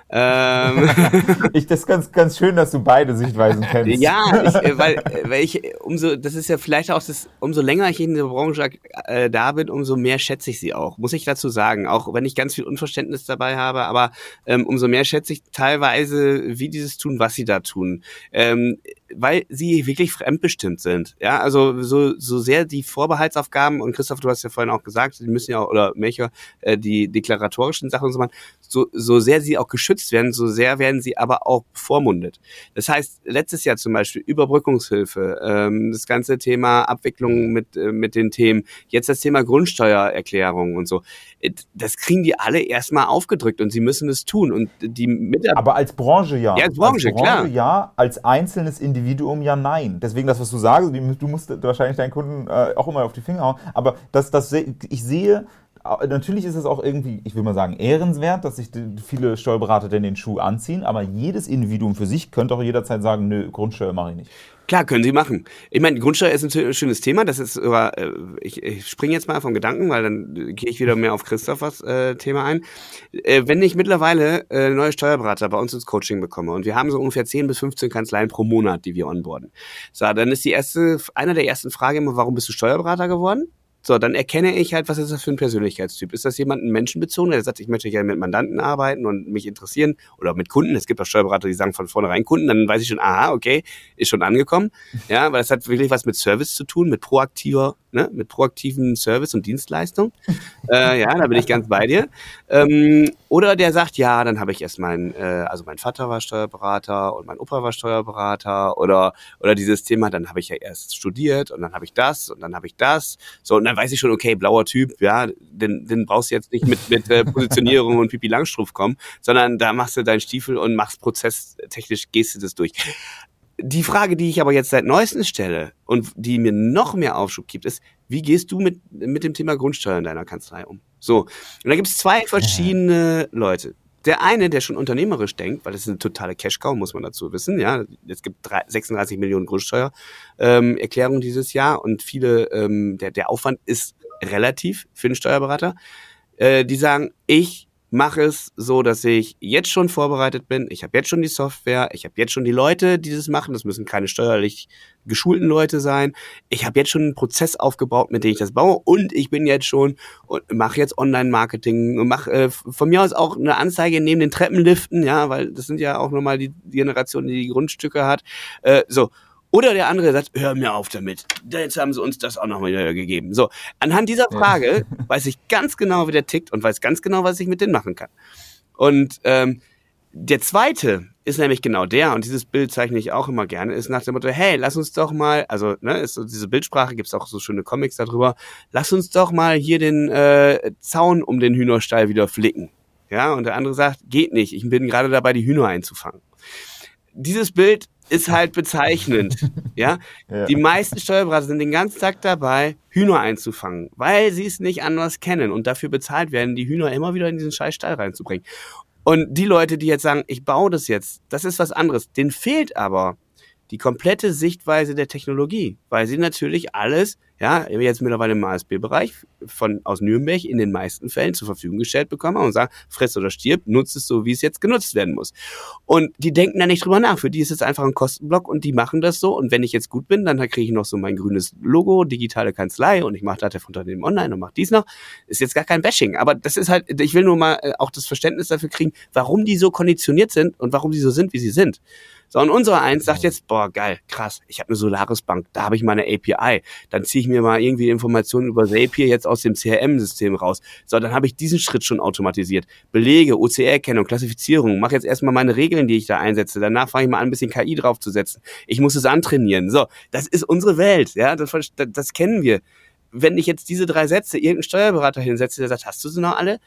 Ähm. ich, das ist ganz, ganz schön, dass du beide Sichtweisen kennst. Ja, ich, äh, weil, äh, weil ich umso, das ist ja vielleicht auch das, umso länger ich in der Branche äh, da bin, umso mehr schätze ich sie auch, muss ich dazu sagen. Auch wenn ich ganz viel Unverständnis dabei habe, aber ähm, umso mehr schätze ich teilweise, wie dieses tun, was sie da tun. Ähm, weil sie wirklich fremdbestimmt sind. Ja, also so, so sehr die Vorbehaltsaufgaben, und Christoph, du hast ja vorhin auch gesagt, die müssen ja auch, oder Melchior, äh, die deklaratorischen Sachen und so machen, so, so sehr sie auch geschützt werden, so sehr werden sie aber auch vormundet. Das heißt, letztes Jahr zum Beispiel Überbrückungshilfe, ähm, das ganze Thema Abwicklung mit, äh, mit den Themen, jetzt das Thema Grundsteuererklärung und so. Äh, das kriegen die alle erstmal aufgedrückt und sie müssen es tun. Und die Mitarbeiter. Aber als Branche ja. Ja, als Branche, als Branche klar. ja, als einzelnes Individuum ja nein. Deswegen das, was du sagst, du musst wahrscheinlich deinen Kunden äh, auch immer auf die Finger hauen. Aber das, das, ich sehe, natürlich ist es auch irgendwie, ich will mal sagen, ehrenswert, dass sich viele Steuerberater denn den Schuh anziehen, aber jedes Individuum für sich könnte auch jederzeit sagen, nö, Grundsteuer mache ich nicht. Klar, können Sie machen. Ich meine, Grundsteuer ist ein schönes Thema. Das ist aber, äh, ich, ich springe jetzt mal vom Gedanken, weil dann gehe ich wieder mehr auf Christophers äh, Thema ein. Äh, wenn ich mittlerweile äh, neue Steuerberater bei uns ins Coaching bekomme und wir haben so ungefähr 10 bis 15 Kanzleien pro Monat, die wir onboarden. So, dann ist die erste, einer der ersten Fragen immer, warum bist du Steuerberater geworden? So, dann erkenne ich halt, was ist das für ein Persönlichkeitstyp? Ist das jemand ein menschenbezogener, der sagt, ich möchte gerne mit Mandanten arbeiten und mich interessieren oder mit Kunden? Es gibt auch Steuerberater, die sagen von vornherein Kunden, dann weiß ich schon, aha, okay, ist schon angekommen. Ja, weil das hat wirklich was mit Service zu tun, mit proaktiver ne, mit proaktiven Service und Dienstleistung. äh, ja, da bin ich ganz bei dir. Ähm, oder der sagt, ja, dann habe ich erst mein, äh, also mein Vater war Steuerberater und mein Opa war Steuerberater oder oder dieses Thema, dann habe ich ja erst studiert und dann habe ich das und dann habe ich das. So, und dann weiß ich schon, okay, blauer Typ, ja, den, den brauchst du jetzt nicht mit, mit äh, Positionierung und Pipi Langstrumpf kommen, sondern da machst du deinen Stiefel und machst prozesstechnisch, gehst du das durch. Die Frage, die ich aber jetzt seit neuestem stelle und die mir noch mehr Aufschub gibt, ist, wie gehst du mit, mit dem Thema Grundsteuer in deiner Kanzlei um? So, und da gibt es zwei verschiedene Leute. Der eine, der schon unternehmerisch denkt, weil das ist eine totale Cash-Cow, muss man dazu wissen. Ja, es gibt 36 Millionen Grundsteuererklärungen ähm, dieses Jahr und viele, ähm, der, der Aufwand ist relativ für den Steuerberater. Äh, die sagen, ich mache es so, dass ich jetzt schon vorbereitet bin. Ich habe jetzt schon die Software, ich habe jetzt schon die Leute, die das machen. Das müssen keine steuerlich geschulten Leute sein. Ich habe jetzt schon einen Prozess aufgebaut, mit dem ich das baue und ich bin jetzt schon und mache jetzt Online-Marketing und mache äh, von mir aus auch eine Anzeige neben den Treppenliften, ja, weil das sind ja auch nochmal die, Generation, die die Grundstücke hat. Äh, so oder der andere sagt, hör mir auf damit. Jetzt haben sie uns das auch noch wieder gegeben. So, anhand dieser Frage ja. weiß ich ganz genau, wie der tickt und weiß ganz genau, was ich mit denen machen kann. Und ähm, der zweite ist nämlich genau der, und dieses Bild zeichne ich auch immer gerne, ist nach dem Motto, hey, lass uns doch mal, also ne, ist so diese Bildsprache, gibt's auch so schöne Comics darüber, lass uns doch mal hier den äh, Zaun um den Hühnerstall wieder flicken. Ja, und der andere sagt, geht nicht, ich bin gerade dabei, die Hühner einzufangen. Dieses Bild ist halt bezeichnend. ja? ja? Die meisten Steuerberater sind den ganzen Tag dabei, Hühner einzufangen, weil sie es nicht anders kennen und dafür bezahlt werden, die Hühner immer wieder in diesen scheiß Stall reinzubringen. Und die Leute, die jetzt sagen, ich baue das jetzt, das ist was anderes. Denen fehlt aber die komplette Sichtweise der Technologie, weil sie natürlich alles, ja, jetzt mittlerweile im ASB-Bereich von aus Nürnberg in den meisten Fällen zur Verfügung gestellt bekommen und sagen, friss oder stirb, nutzt es so, wie es jetzt genutzt werden muss. Und die denken da nicht drüber nach. Für die ist es einfach ein Kostenblock und die machen das so. Und wenn ich jetzt gut bin, dann kriege ich noch so mein grünes Logo, digitale Kanzlei und ich mache das von Unternehmen online und mache dies noch. Ist jetzt gar kein Bashing, aber das ist halt, ich will nur mal äh, auch das Verständnis dafür kriegen, warum die so konditioniert sind und warum die so sind, wie sie sind. So, und unsere Eins sagt jetzt, boah, geil, krass, ich habe eine Solaris-Bank, da habe ich meine API. Dann ziehe ich mir mal irgendwie Informationen über Zapier jetzt aus dem CRM-System raus. So, dann habe ich diesen Schritt schon automatisiert. Belege, OCR-Kennung, Klassifizierung, mache jetzt erstmal meine Regeln, die ich da einsetze. Danach fange ich mal an, ein bisschen KI draufzusetzen. Ich muss es antrainieren. So, das ist unsere Welt, ja, das, das, das kennen wir. Wenn ich jetzt diese drei Sätze irgendeinen Steuerberater hinsetze, der sagt, hast du sie noch alle?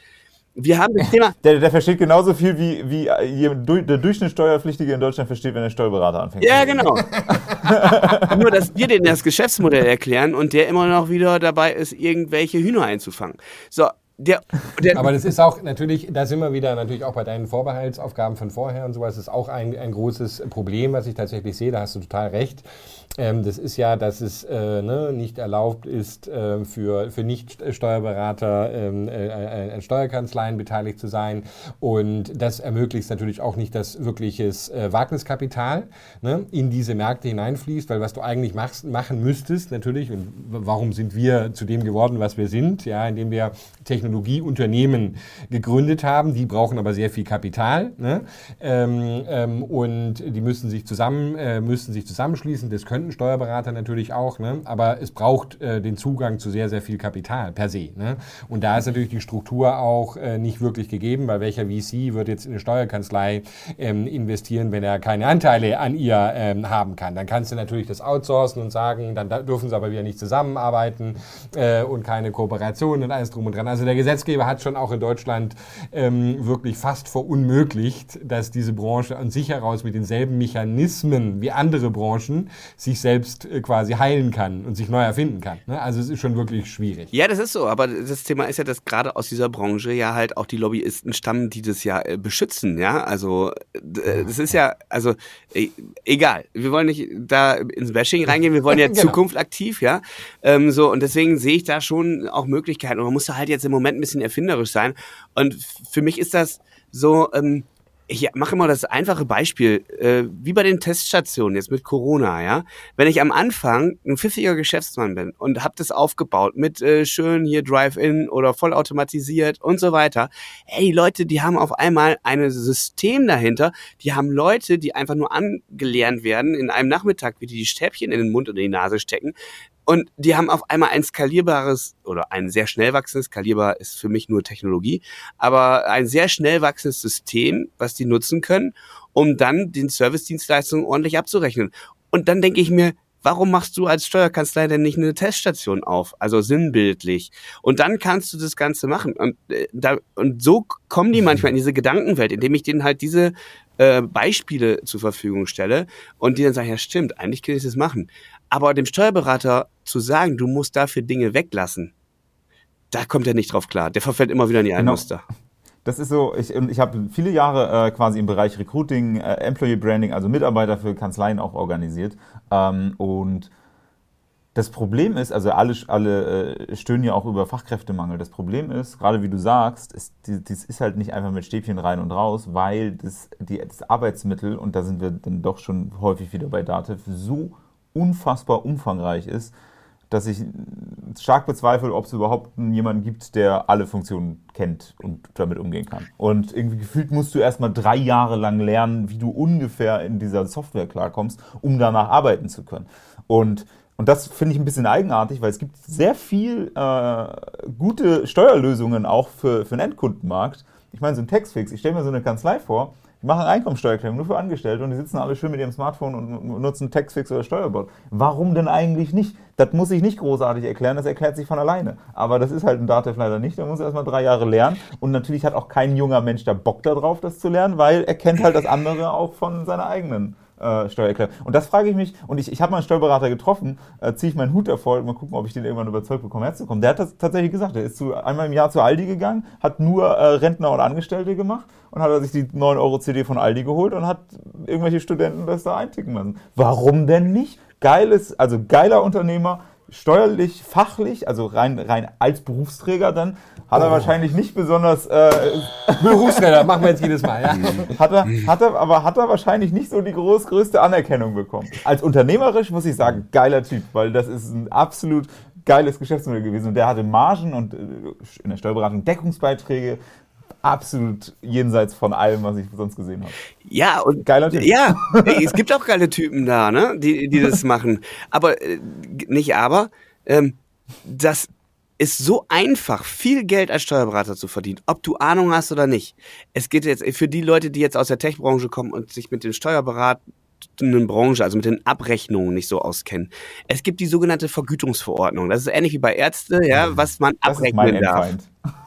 Wir haben das Thema. Der, der versteht genauso viel, wie, wie der Durchschnittssteuerpflichtige in Deutschland versteht, wenn der Steuerberater anfängt. Ja, genau. Nur, dass wir denen das Geschäftsmodell erklären und der immer noch wieder dabei ist, irgendwelche Hühner einzufangen. So, der, der Aber das ist auch natürlich, da sind wir wieder natürlich auch bei deinen Vorbehaltsaufgaben von vorher und sowas, ist auch ein, ein großes Problem, was ich tatsächlich sehe, da hast du total recht. Ähm, das ist ja, dass es äh, ne, nicht erlaubt ist, äh, für, für Nicht-Steuerberater ähm, äh, äh, an Steuerkanzleien beteiligt zu sein. Und das ermöglicht natürlich auch nicht, dass wirkliches äh, Wagniskapital ne, in diese Märkte hineinfließt, weil was du eigentlich machst, machen müsstest, natürlich, und warum sind wir zu dem geworden, was wir sind, ja, indem wir Technologie Technologieunternehmen gegründet haben. Die brauchen aber sehr viel Kapital ne? ähm, ähm, und die müssen sich zusammen äh, müssen sich zusammenschließen. Das könnten Steuerberater natürlich auch, ne? aber es braucht äh, den Zugang zu sehr sehr viel Kapital per se. Ne? Und da ist natürlich die Struktur auch äh, nicht wirklich gegeben, weil welcher VC wird jetzt in eine Steuerkanzlei ähm, investieren, wenn er keine Anteile an ihr ähm, haben kann. Dann kannst du natürlich das outsourcen und sagen, dann dürfen sie aber wieder nicht zusammenarbeiten äh, und keine Kooperation und alles drum und dran. Also der Gesetzgeber hat schon auch in Deutschland ähm, wirklich fast verunmöglicht, dass diese Branche an sich heraus mit denselben Mechanismen wie andere Branchen sich selbst äh, quasi heilen kann und sich neu erfinden kann. Ne? Also es ist schon wirklich schwierig. Ja, das ist so, aber das Thema ist ja, dass gerade aus dieser Branche ja halt auch die Lobbyisten stammen, die das ja äh, beschützen, ja. Also äh, das ist ja, also egal. Wir wollen nicht da ins Bashing reingehen, wir wollen ja genau. Zukunft aktiv, ja. Ähm, so, und deswegen sehe ich da schon auch Möglichkeiten. Und man muss da halt jetzt im Moment ein bisschen erfinderisch sein. Und für mich ist das so, ähm, ich mache immer das einfache Beispiel, äh, wie bei den Teststationen jetzt mit Corona, ja. Wenn ich am Anfang ein pfiffiger Geschäftsmann bin und habe das aufgebaut mit äh, schön hier Drive-In oder vollautomatisiert und so weiter, ey Leute, die haben auf einmal ein System dahinter, die haben Leute, die einfach nur angelernt werden in einem Nachmittag, wie die die Stäbchen in den Mund oder in die Nase stecken, und die haben auf einmal ein skalierbares oder ein sehr schnell wachsendes, skalierbar ist für mich nur Technologie, aber ein sehr schnell wachsendes System, was die nutzen können, um dann den Service-Dienstleistungen ordentlich abzurechnen. Und dann denke ich mir, warum machst du als Steuerkanzlei denn nicht eine Teststation auf? Also sinnbildlich. Und dann kannst du das Ganze machen. Und, äh, da, und so kommen die manchmal in diese Gedankenwelt, indem ich denen halt diese äh, Beispiele zur Verfügung stelle und die dann sagen, ja stimmt, eigentlich kann ich das machen. Aber dem Steuerberater zu sagen, du musst dafür Dinge weglassen, da kommt er nicht drauf klar. Der verfällt immer wieder in die genau. Muster. Das ist so, ich, ich habe viele Jahre äh, quasi im Bereich Recruiting, äh, Employee Branding, also Mitarbeiter für Kanzleien auch organisiert. Ähm, und das Problem ist, also alle, alle äh, stöhnen ja auch über Fachkräftemangel. Das Problem ist, gerade wie du sagst, ist, das ist halt nicht einfach mit Stäbchen rein und raus, weil das, die, das Arbeitsmittel, und da sind wir dann doch schon häufig wieder bei Dativ, so unfassbar umfangreich ist, dass ich stark bezweifle, ob es überhaupt jemanden gibt, der alle Funktionen kennt und damit umgehen kann. Und irgendwie gefühlt musst du erstmal drei Jahre lang lernen, wie du ungefähr in dieser Software klarkommst, um danach arbeiten zu können. Und und das finde ich ein bisschen eigenartig, weil es gibt sehr viel äh, gute Steuerlösungen auch für, für den Endkundenmarkt. Ich meine, so ein Textfix, ich stelle mir so eine Kanzlei vor, die machen Einkommensteuererklärung nur für Angestellte und die sitzen alle schön mit ihrem Smartphone und nutzen Textfix oder Steuerbot. Warum denn eigentlich nicht? Das muss ich nicht großartig erklären, das erklärt sich von alleine. Aber das ist halt ein Datev leider nicht. Da muss er erstmal drei Jahre lernen. Und natürlich hat auch kein junger Mensch da Bock darauf, das zu lernen, weil er kennt halt das andere auch von seiner eigenen äh, Steuererklärung. Und das frage ich mich, und ich, ich habe mal einen Steuerberater getroffen, äh, ziehe ich meinen Hut davor, mal gucken, ob ich den irgendwann überzeugt bekomme, herzukommen. Der hat das tatsächlich gesagt, er ist zu, einmal im Jahr zu Aldi gegangen, hat nur äh, Rentner und Angestellte gemacht und hat sich die 9 Euro CD von Aldi geholt und hat irgendwelche Studenten das da einticken lassen. Warum denn nicht? Geiles, also geiler Unternehmer, steuerlich, fachlich, also rein, rein als Berufsträger dann, hat er oh. wahrscheinlich nicht besonders. Äh, Berufsträger, machen wir jetzt jedes Mal, ja. hat er, hat er, aber hat er wahrscheinlich nicht so die groß, größte Anerkennung bekommen. Als unternehmerisch muss ich sagen, geiler Typ, weil das ist ein absolut geiles Geschäftsmodell gewesen. Und der hatte Margen und äh, in der Steuerberatung Deckungsbeiträge, absolut jenseits von allem, was ich sonst gesehen habe. Ja, und geiler Typ. Ja, es gibt auch geile Typen da, ne, die, die das machen. Aber äh, nicht aber, ähm, das ist so einfach, viel Geld als Steuerberater zu verdienen, ob du Ahnung hast oder nicht. Es geht jetzt für die Leute, die jetzt aus der Tech-Branche kommen und sich mit dem Steuerberaten Branche, also mit den Abrechnungen nicht so auskennen. Es gibt die sogenannte Vergütungsverordnung. Das ist ähnlich wie bei Ärzte, ja, was man das abrechnen ist mein darf.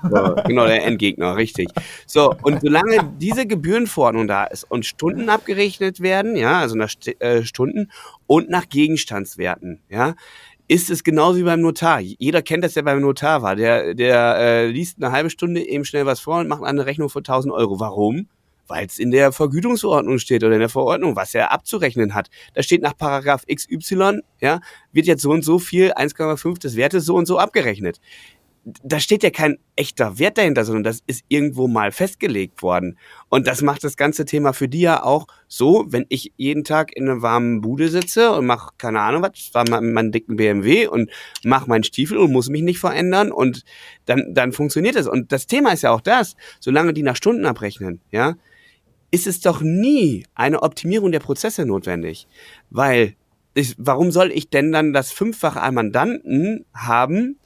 So, genau, der Endgegner, richtig. So, und solange diese Gebührenverordnung da ist und Stunden abgerechnet werden, ja, also nach St äh, Stunden und nach Gegenstandswerten, ja, ist es genauso wie beim Notar. Jeder kennt das, der beim Notar war. Der, der äh, liest eine halbe Stunde eben schnell was vor und macht eine Rechnung von 1000 Euro. Warum? weil es in der Vergütungsverordnung steht oder in der Verordnung, was er abzurechnen hat. Da steht nach Paragraph XY, ja, wird jetzt so und so viel, 1,5 des Wertes so und so abgerechnet. Da steht ja kein echter Wert dahinter, sondern das ist irgendwo mal festgelegt worden. Und das macht das ganze Thema für die ja auch so, wenn ich jeden Tag in einer warmen Bude sitze und mache keine Ahnung was, war meinen mein dicken BMW und mache meinen Stiefel und muss mich nicht verändern und dann, dann funktioniert es. Und das Thema ist ja auch das, solange die nach Stunden abrechnen, ja, ist es doch nie eine Optimierung der Prozesse notwendig. Weil, ich, warum soll ich denn dann das Fünffache an Mandanten haben,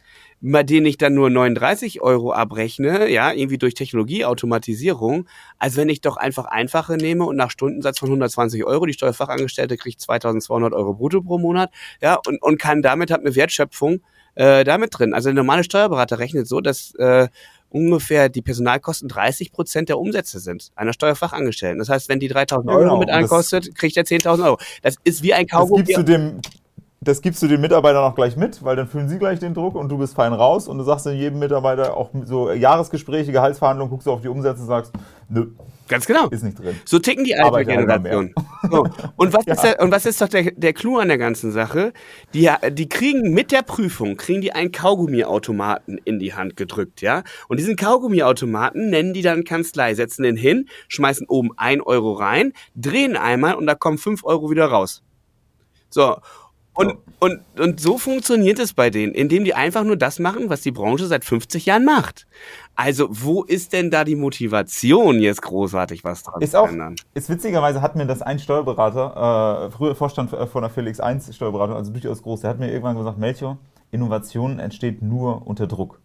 bei denen ich dann nur 39 Euro abrechne, ja, irgendwie durch Technologie, Automatisierung, als wenn ich doch einfach einfache nehme und nach Stundensatz von 120 Euro, die Steuerfachangestellte kriegt 2200 Euro brutto pro Monat, ja, und, und kann damit, hat eine Wertschöpfung äh, damit drin. Also der normale Steuerberater rechnet so, dass äh, ungefähr die Personalkosten 30 Prozent der Umsätze sind einer Steuerfachangestellten. Das heißt, wenn die 3000 Euro genau, mit einkostet, kriegt er 10.000 Euro. Das ist wie ein Kaugummi. Das gibst du dem das gibst du den Mitarbeitern auch gleich mit, weil dann fühlen sie gleich den Druck und du bist fein raus und du sagst dann jedem Mitarbeiter auch so Jahresgespräche, Gehaltsverhandlungen, guckst du auf die Umsätze und sagst, nö. Ganz genau. Ist nicht drin. So ticken die alte Generation. So. Und, was ja. ist der, und was ist doch der, der Clou an der ganzen Sache? Die, die kriegen mit der Prüfung, kriegen die einen Kaugummiautomaten in die Hand gedrückt, ja? Und diesen Kaugummiautomaten nennen die dann Kanzlei, setzen den hin, schmeißen oben ein Euro rein, drehen einmal und da kommen fünf Euro wieder raus. So. Und, und, und so funktioniert es bei denen, indem die einfach nur das machen, was die Branche seit 50 Jahren macht. Also, wo ist denn da die Motivation, jetzt großartig was dran ist zu auch, ändern? Ist witzigerweise hat mir das ein Steuerberater, äh, früher Vorstand von der Felix 1 Steuerberatung, also durchaus groß, der hat mir irgendwann gesagt, Melchior, Innovation entsteht nur unter Druck.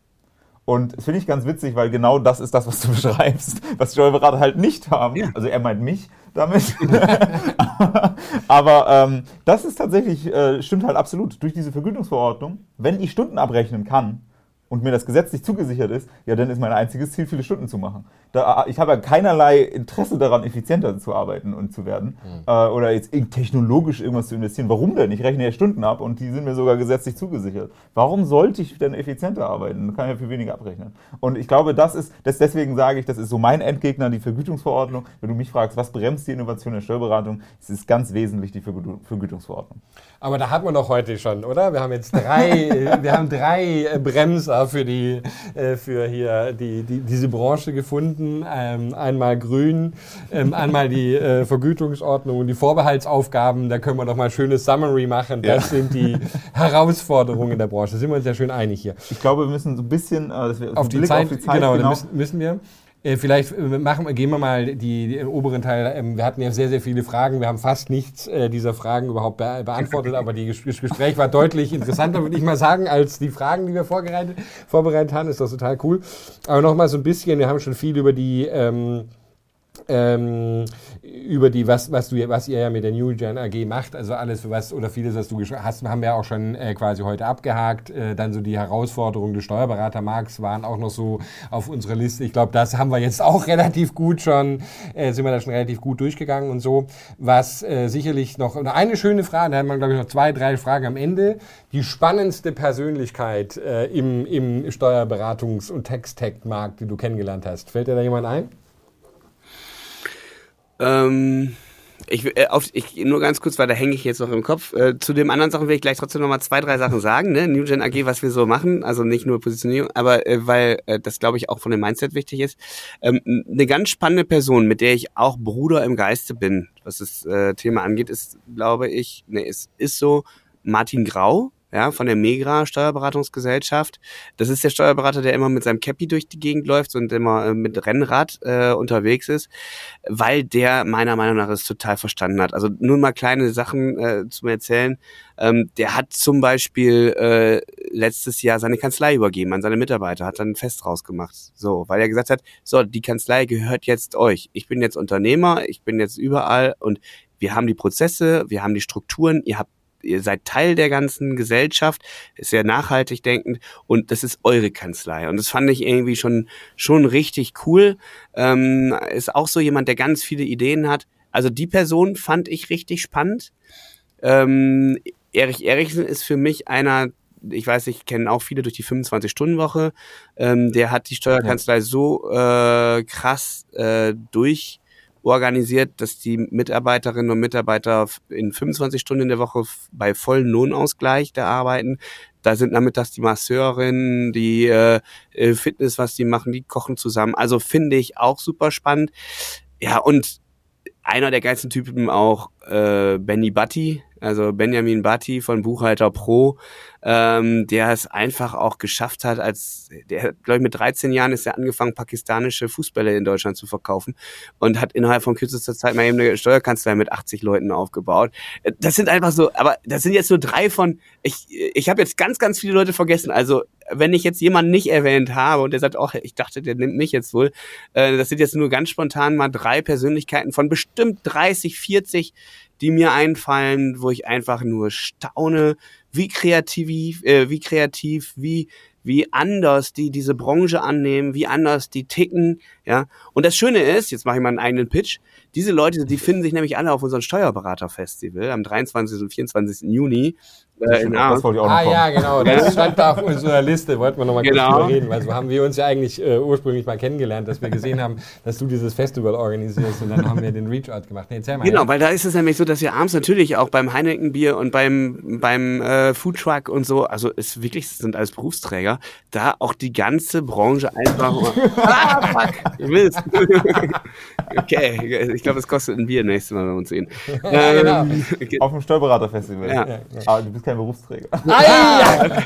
Und das finde ich ganz witzig, weil genau das ist das, was du beschreibst, was Steuerberater halt nicht haben. Ja. Also er meint mich damit. Aber ähm, das ist tatsächlich, äh, stimmt halt absolut. Durch diese Vergütungsverordnung, wenn ich Stunden abrechnen kann, und mir das gesetzlich zugesichert ist, ja, dann ist mein einziges Ziel, viele Stunden zu machen. Da, ich habe ja keinerlei Interesse daran, effizienter zu arbeiten und zu werden mhm. äh, oder jetzt technologisch irgendwas zu investieren. Warum denn? Ich rechne ja Stunden ab und die sind mir sogar gesetzlich zugesichert. Warum sollte ich denn effizienter arbeiten? Dann kann ich ja viel weniger abrechnen. Und ich glaube, das ist, das deswegen sage ich, das ist so mein Endgegner, die Vergütungsverordnung. Wenn du mich fragst, was bremst die Innovation der Steuerberatung, es ist ganz wesentlich die Vergütungsverordnung. Aber da hat man doch heute schon, oder? Wir haben jetzt drei, wir haben drei Bremser für die, äh, für hier die, die, diese Branche gefunden. Ähm, einmal grün, ähm, einmal die äh, Vergütungsordnung und die Vorbehaltsaufgaben. Da können wir doch mal ein schönes Summary machen. Das ja. sind die Herausforderungen der Branche. Da sind wir uns ja schön einig hier. Ich glaube, wir müssen so ein bisschen äh, auf, die Zeit, auf die Zeit, genau, genau. Müssen, müssen wir. Äh, vielleicht äh, machen, gehen wir mal die, den oberen Teil. Ähm, wir hatten ja sehr, sehr viele Fragen. Wir haben fast nichts äh, dieser Fragen überhaupt be beantwortet, aber das Gespräch war deutlich interessanter, würde ich mal sagen, als die Fragen, die wir vorbereitet, vorbereitet haben. Ist das total cool. Aber nochmal so ein bisschen, wir haben schon viel über die ähm, ähm, über die, was, was, du, was ihr ja mit der New Gen AG macht, also alles, was oder vieles, was du hast, haben wir auch schon äh, quasi heute abgehakt. Äh, dann so die Herausforderungen des Steuerberatermarkts waren auch noch so auf unserer Liste. Ich glaube, das haben wir jetzt auch relativ gut schon, äh, sind wir da schon relativ gut durchgegangen und so. Was äh, sicherlich noch, eine schöne Frage, da hat man, glaube ich, noch zwei, drei Fragen am Ende. Die spannendste Persönlichkeit äh, im, im Steuerberatungs- und Text-Tech-Markt, die du kennengelernt hast. Fällt dir da jemand ein? Ähm, ich, äh, auf, ich, nur ganz kurz, weil da hänge ich jetzt noch im Kopf. Äh, zu den anderen Sachen will ich gleich trotzdem noch mal zwei, drei Sachen sagen. Ne? NewGen AG, was wir so machen, also nicht nur Positionierung, aber äh, weil äh, das, glaube ich, auch von dem Mindset wichtig ist. Ähm, eine ganz spannende Person, mit der ich auch Bruder im Geiste bin, was das äh, Thema angeht, ist, glaube ich, ne, ist, ist so Martin Grau ja, von der Megra Steuerberatungsgesellschaft. Das ist der Steuerberater, der immer mit seinem Cappy durch die Gegend läuft und immer äh, mit Rennrad äh, unterwegs ist, weil der meiner Meinung nach es total verstanden hat. Also nur mal kleine Sachen äh, zu erzählen. Ähm, der hat zum Beispiel äh, letztes Jahr seine Kanzlei übergeben an seine Mitarbeiter, hat dann ein Fest rausgemacht. So, weil er gesagt hat, so, die Kanzlei gehört jetzt euch. Ich bin jetzt Unternehmer, ich bin jetzt überall und wir haben die Prozesse, wir haben die Strukturen, ihr habt ihr seid Teil der ganzen Gesellschaft, ist sehr nachhaltig denkend und das ist eure Kanzlei. Und das fand ich irgendwie schon, schon richtig cool. Ähm, ist auch so jemand, der ganz viele Ideen hat. Also die Person fand ich richtig spannend. Ähm, Erich Erichsen ist für mich einer, ich weiß, ich kenne auch viele durch die 25-Stunden-Woche. Ähm, der hat die Steuerkanzlei so äh, krass äh, durch organisiert, dass die Mitarbeiterinnen und Mitarbeiter in 25 Stunden in der Woche bei vollem Lohnausgleich da arbeiten. Da sind nachmittags die Masseurinnen, die äh, äh, Fitness, was die machen, die kochen zusammen. Also finde ich auch super spannend. Ja, und einer der geilsten Typen auch äh, Benny Batti, also Benjamin Batti von Buchhalter Pro, ähm, der es einfach auch geschafft hat, als der, glaube ich, mit 13 Jahren ist er angefangen, pakistanische Fußbälle in Deutschland zu verkaufen und hat innerhalb von kürzester Zeit mal eben eine Steuerkanzlei mit 80 Leuten aufgebaut. Das sind einfach so, aber das sind jetzt nur drei von, ich, ich habe jetzt ganz, ganz viele Leute vergessen. Also wenn ich jetzt jemanden nicht erwähnt habe und der sagt, oh, ich dachte, der nimmt mich jetzt wohl, äh, das sind jetzt nur ganz spontan mal drei Persönlichkeiten von bestimmt 30, 40, die mir einfallen, wo ich einfach nur staune, wie kreativ, äh, wie kreativ, wie wie anders die diese Branche annehmen, wie anders die ticken, ja. Und das Schöne ist, jetzt mache ich mal einen eigenen Pitch, diese Leute, die finden sich nämlich alle auf unserem Steuerberaterfestival am 23. und 24. Juni äh, in das wollte ich auch noch ah kommen. ja, genau, das stand da auf unserer Liste, wollten wir nochmal genau. kurz reden, weil so haben wir uns ja eigentlich äh, ursprünglich mal kennengelernt, dass wir gesehen haben, dass du dieses Festival organisierst und dann haben wir den Reach-Out gemacht. Nee, erzähl mal. Genau, ja. weil da ist es nämlich so, dass wir abends natürlich auch beim Heineken-Bier und beim, beim äh, Foodtruck und so, also ist wirklich, sind als Berufsträger, da auch die ganze Branche einfach ah, fuck, ich will's. okay, ich glaube, es kostet ein Bier nächstes Mal, wenn wir uns sehen. Ja, genau. Ähm, auf dem Steuerberaterfestival. Ja. Ja, Aber du bist kein Berufsträger. Ah, ja.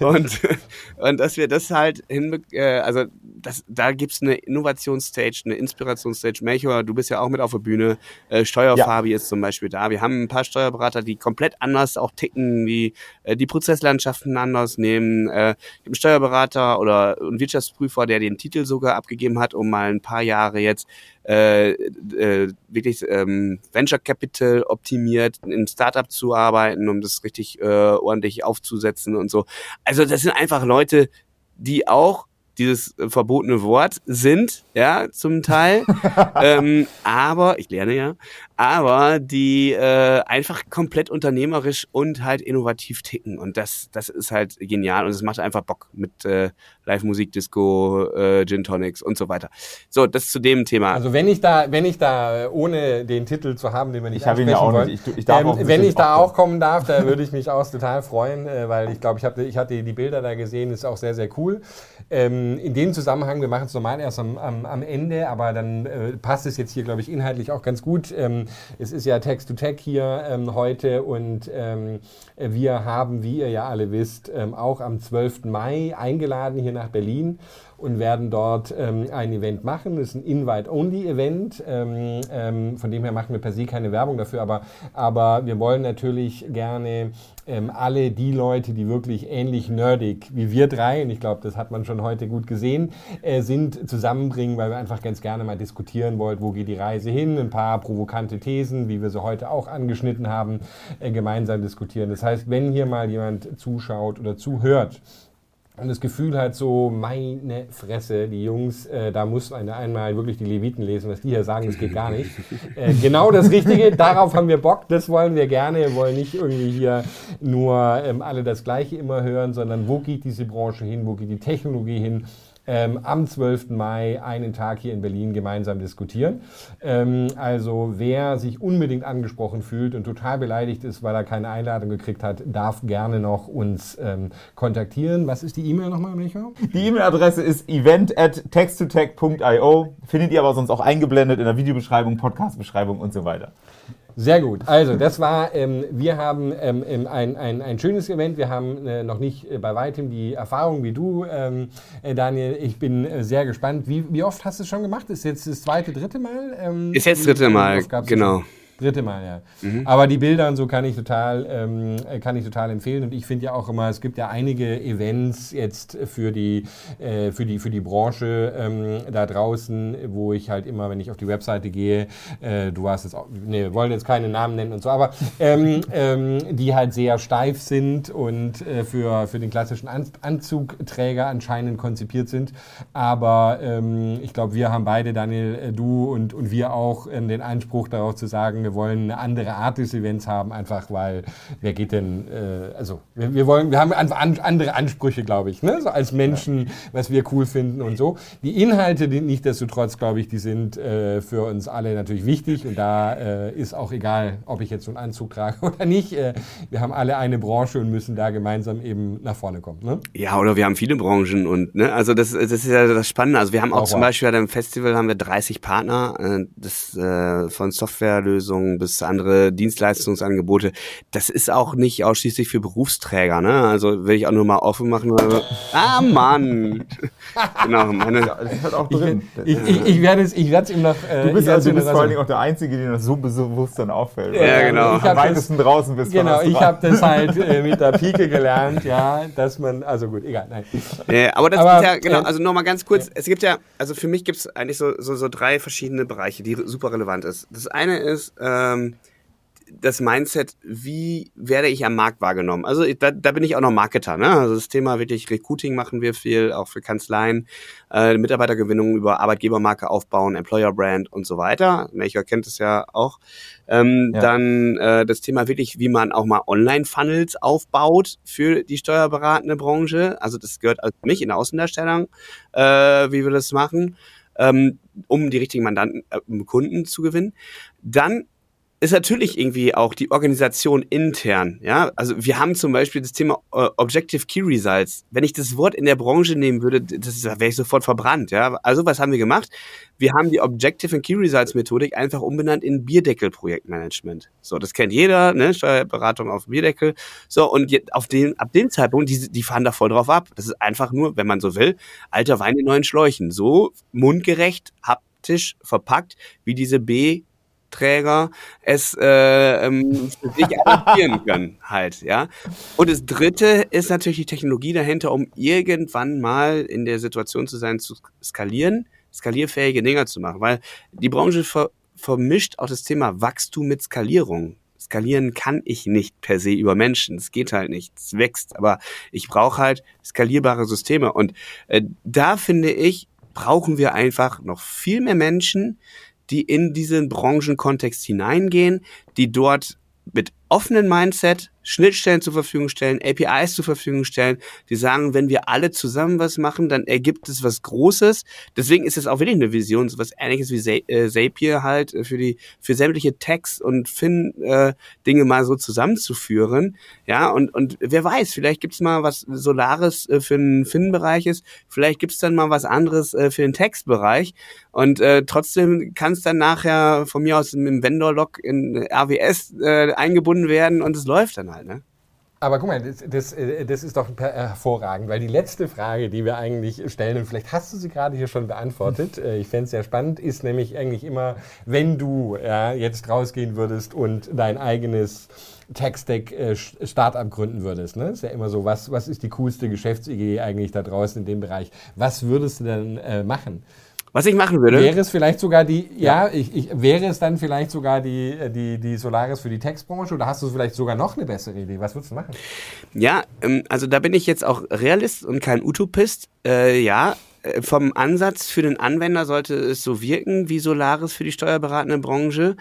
Und, und dass wir das halt hin, äh, also das, da gibt's eine Innovationsstage, eine Inspirationsstage. Melchior, du bist ja auch mit auf der Bühne. Äh, Steuerfabi ja. ist zum Beispiel da. Wir haben ein paar Steuerberater, die komplett anders auch ticken, die äh, die Prozesslandschaften anders nehmen. Äh, einen Steuerberater oder ein Wirtschaftsprüfer, der den Titel sogar abgegeben hat, um mal ein paar Jahre jetzt äh, äh, wirklich ähm, Venture Capital optimiert, in Startup zu arbeiten, um das richtig äh, ordentlich aufzusetzen und so. Also das sind einfach Leute, die auch dieses äh, verbotene Wort sind, ja, zum Teil. ähm, aber, ich lerne ja, aber die äh, einfach komplett unternehmerisch und halt innovativ ticken. Und das, das ist halt genial und es macht einfach Bock mit äh, Live-Musik, Disco, äh, Gin Tonics und so weiter. So, das zu dem Thema. Also wenn ich da, wenn ich da, ohne den Titel zu haben, den wir nicht ich habe ihn ja auch wollen, nicht. Ich, ich darf ähm, auch wenn ich da auch kommen darf, da würde ich mich auch total freuen, äh, weil ich glaube, ich, hab, ich hatte die Bilder da gesehen, ist auch sehr, sehr cool. Ähm, in dem Zusammenhang, wir machen es normal erst am, am, am Ende, aber dann äh, passt es jetzt hier, glaube ich, inhaltlich auch ganz gut. Ähm, es ist ja Text-to-Tech hier ähm, heute und ähm, wir haben, wie ihr ja alle wisst, ähm, auch am 12. Mai eingeladen hier nach Berlin und werden dort ähm, ein Event machen. Das ist ein Invite-Only-Event. Ähm, ähm, von dem her machen wir per se keine Werbung dafür, aber, aber wir wollen natürlich gerne ähm, alle die Leute, die wirklich ähnlich nerdig wie wir drei, und ich glaube, das hat man schon heute gut gesehen, äh, sind, zusammenbringen, weil wir einfach ganz gerne mal diskutieren wollen, wo geht die Reise hin, ein paar provokante Thesen, wie wir sie heute auch angeschnitten haben, äh, gemeinsam diskutieren. Das heißt, wenn hier mal jemand zuschaut oder zuhört, und das Gefühl hat so, meine Fresse, die Jungs, äh, da muss man einmal wirklich die Leviten lesen, was die hier sagen, das geht gar nicht. Äh, genau das Richtige, darauf haben wir Bock, das wollen wir gerne. Wir wollen nicht irgendwie hier nur ähm, alle das Gleiche immer hören, sondern wo geht diese Branche hin, wo geht die Technologie hin ähm, am 12. Mai einen Tag hier in Berlin gemeinsam diskutieren. Ähm, also wer sich unbedingt angesprochen fühlt und total beleidigt ist, weil er keine Einladung gekriegt hat, darf gerne noch uns ähm, kontaktieren. Was ist die E-Mail nochmal, Michael? Die E-Mail-Adresse ist event at textotech.io. Findet ihr aber sonst auch eingeblendet in der Videobeschreibung, Podcast-Beschreibung und so weiter. Sehr gut. Also, das war, ähm, wir haben ähm, ähm, ein, ein, ein schönes Event. Wir haben äh, noch nicht äh, bei weitem die Erfahrung wie du, ähm, äh, Daniel. Ich bin äh, sehr gespannt. Wie, wie oft hast du es schon gemacht? Ist jetzt das zweite, dritte Mal? Ähm, ist jetzt das dritte Mal, genau. Dritte Mal, ja. Mhm. Aber die Bilder und so kann ich total, ähm, kann ich total empfehlen. Und ich finde ja auch immer, es gibt ja einige Events jetzt für die, äh, für die, für die Branche ähm, da draußen, wo ich halt immer, wenn ich auf die Webseite gehe, äh, du hast jetzt auch, ne, wollen jetzt keine Namen nennen und so, aber ähm, ähm, die halt sehr steif sind und äh, für, für den klassischen An Anzugträger anscheinend konzipiert sind. Aber ähm, ich glaube, wir haben beide, Daniel, äh, du und, und wir auch, äh, den Anspruch darauf zu sagen, wir wollen eine andere Art des Events haben, einfach weil, wer geht denn, äh, also wir, wir, wollen, wir haben einfach andere Ansprüche, glaube ich, ne? so als Menschen, ja. was wir cool finden und so. Die Inhalte, die nichtsdestotrotz, glaube ich, die sind äh, für uns alle natürlich wichtig und da äh, ist auch egal, ob ich jetzt so einen Anzug trage oder nicht. Äh, wir haben alle eine Branche und müssen da gemeinsam eben nach vorne kommen. Ne? Ja, oder wir haben viele Branchen und, ne, also das, das ist ja das Spannende. Also wir haben auch, auch zum Beispiel beim Festival haben wir 30 Partner, äh, das, äh, von Softwarelösungen bis andere Dienstleistungsangebote. Das ist auch nicht ausschließlich für Berufsträger, ne? Also will ich auch nur mal offen machen. Ah, Mann! Genau, meine, das ist halt auch drin. Ich, ich, ich werde es, ich werde es ihm noch. Äh, du bist also du bist vor allen Dingen auch der Einzige, der das so bewusst dann auffällt. Ja, genau. Ich Am weitesten das, draußen bist Genau, ich habe das halt äh, mit der Pike gelernt, ja, dass man, also gut, egal, nein. Ja, aber das aber, ist ja, genau, also nochmal ganz kurz, ja. es gibt ja, also für mich gibt es eigentlich so, so, so drei verschiedene Bereiche, die super relevant ist. Das eine ist, ähm, das Mindset, wie werde ich am Markt wahrgenommen? Also da, da bin ich auch noch Marketer. Ne? Also das Thema wirklich Recruiting machen wir viel, auch für Kanzleien, äh, Mitarbeitergewinnung über Arbeitgebermarke aufbauen, Employer Brand und so weiter. Nature kennt es ja auch. Ähm, ja. Dann äh, das Thema wirklich, wie man auch mal Online-Funnels aufbaut für die steuerberatende Branche. Also das gehört also nicht in der Außendarstellung, äh, wie wir das machen, ähm, um die richtigen Mandanten, äh, Kunden zu gewinnen. Dann ist natürlich irgendwie auch die Organisation intern. Ja, also wir haben zum Beispiel das Thema äh, Objective Key Results. Wenn ich das Wort in der Branche nehmen würde, das wäre ich sofort verbrannt. Ja, also was haben wir gemacht? Wir haben die Objective and Key Results Methodik einfach umbenannt in Bierdeckel Projektmanagement. So, das kennt jeder, ne? Steuerberatung auf Bierdeckel. So und auf den, ab dem Zeitpunkt, die, die fahren da voll drauf ab. Das ist einfach nur, wenn man so will, alter Wein in neuen Schläuchen. So mundgerecht, haptisch verpackt, wie diese B Träger es äh, ähm, für sich adaptieren können halt, ja. Und das Dritte ist natürlich die Technologie dahinter, um irgendwann mal in der Situation zu sein, zu skalieren, skalierfähige Dinger zu machen, weil die Branche ver vermischt auch das Thema Wachstum mit Skalierung. Skalieren kann ich nicht per se über Menschen. Es geht halt nicht. Es wächst. Aber ich brauche halt skalierbare Systeme. Und äh, da finde ich, brauchen wir einfach noch viel mehr Menschen, die in diesen Branchenkontext hineingehen, die dort mit offenen Mindset Schnittstellen zur Verfügung stellen, APIs zur Verfügung stellen, die sagen, wenn wir alle zusammen was machen, dann ergibt es was Großes. Deswegen ist es auch wirklich eine Vision, so was ähnliches wie äh, Zapier halt äh, für die für sämtliche Tags und Fin äh, mal so zusammenzuführen. Ja, und und wer weiß, vielleicht gibt's mal was Solares für den Fin-Bereich ist, vielleicht gibt's dann mal was anderes äh, für den Textbereich und äh, trotzdem kann es dann nachher von mir aus mit dem Vendor-Log in RWS äh, eingebunden werden und es läuft dann halt. Ne? Aber guck mal, das, das, äh, das, ist doch hervorragend, weil die letzte Frage, die wir eigentlich stellen, und vielleicht hast du sie gerade hier schon beantwortet, äh, ich fände es sehr spannend, ist nämlich eigentlich immer, wenn du ja, jetzt rausgehen würdest und dein eigenes Tech-Stack-Startup äh, gründen würdest. Ne? Ist ja immer so, was, was ist die coolste Geschäftsidee eigentlich da draußen in dem Bereich? Was würdest du denn äh, machen? Was ich machen würde. Wäre es vielleicht sogar die, ja, ja ich, ich, wäre es dann vielleicht sogar die, die, die Solaris für die Textbranche oder hast du vielleicht sogar noch eine bessere Idee? Was würdest du machen? Ja, ähm, also da bin ich jetzt auch Realist und kein Utopist. Äh, ja, äh, vom Ansatz für den Anwender sollte es so wirken wie Solaris für die steuerberatende Branche.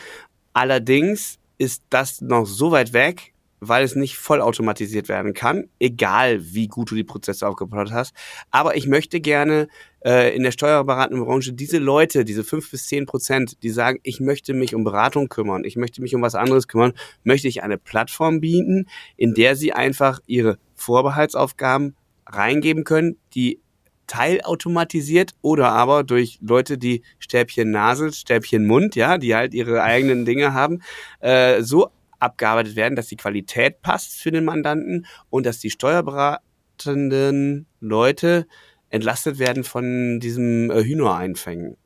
Allerdings ist das noch so weit weg, weil es nicht vollautomatisiert werden kann, egal wie gut du die Prozesse aufgebaut hast. Aber ich möchte gerne äh, in der steuerberatenden Branche diese Leute, diese fünf bis zehn Prozent, die sagen, ich möchte mich um Beratung kümmern, ich möchte mich um was anderes kümmern, möchte ich eine Plattform bieten, in der sie einfach ihre Vorbehaltsaufgaben reingeben können, die teilautomatisiert oder aber durch Leute, die Stäbchen Nase, Stäbchen Mund, ja, die halt ihre eigenen Dinge haben, äh, so abgearbeitet werden, dass die Qualität passt für den Mandanten und dass die steuerberatenden Leute entlastet werden von diesem äh, Hühnereinfangen.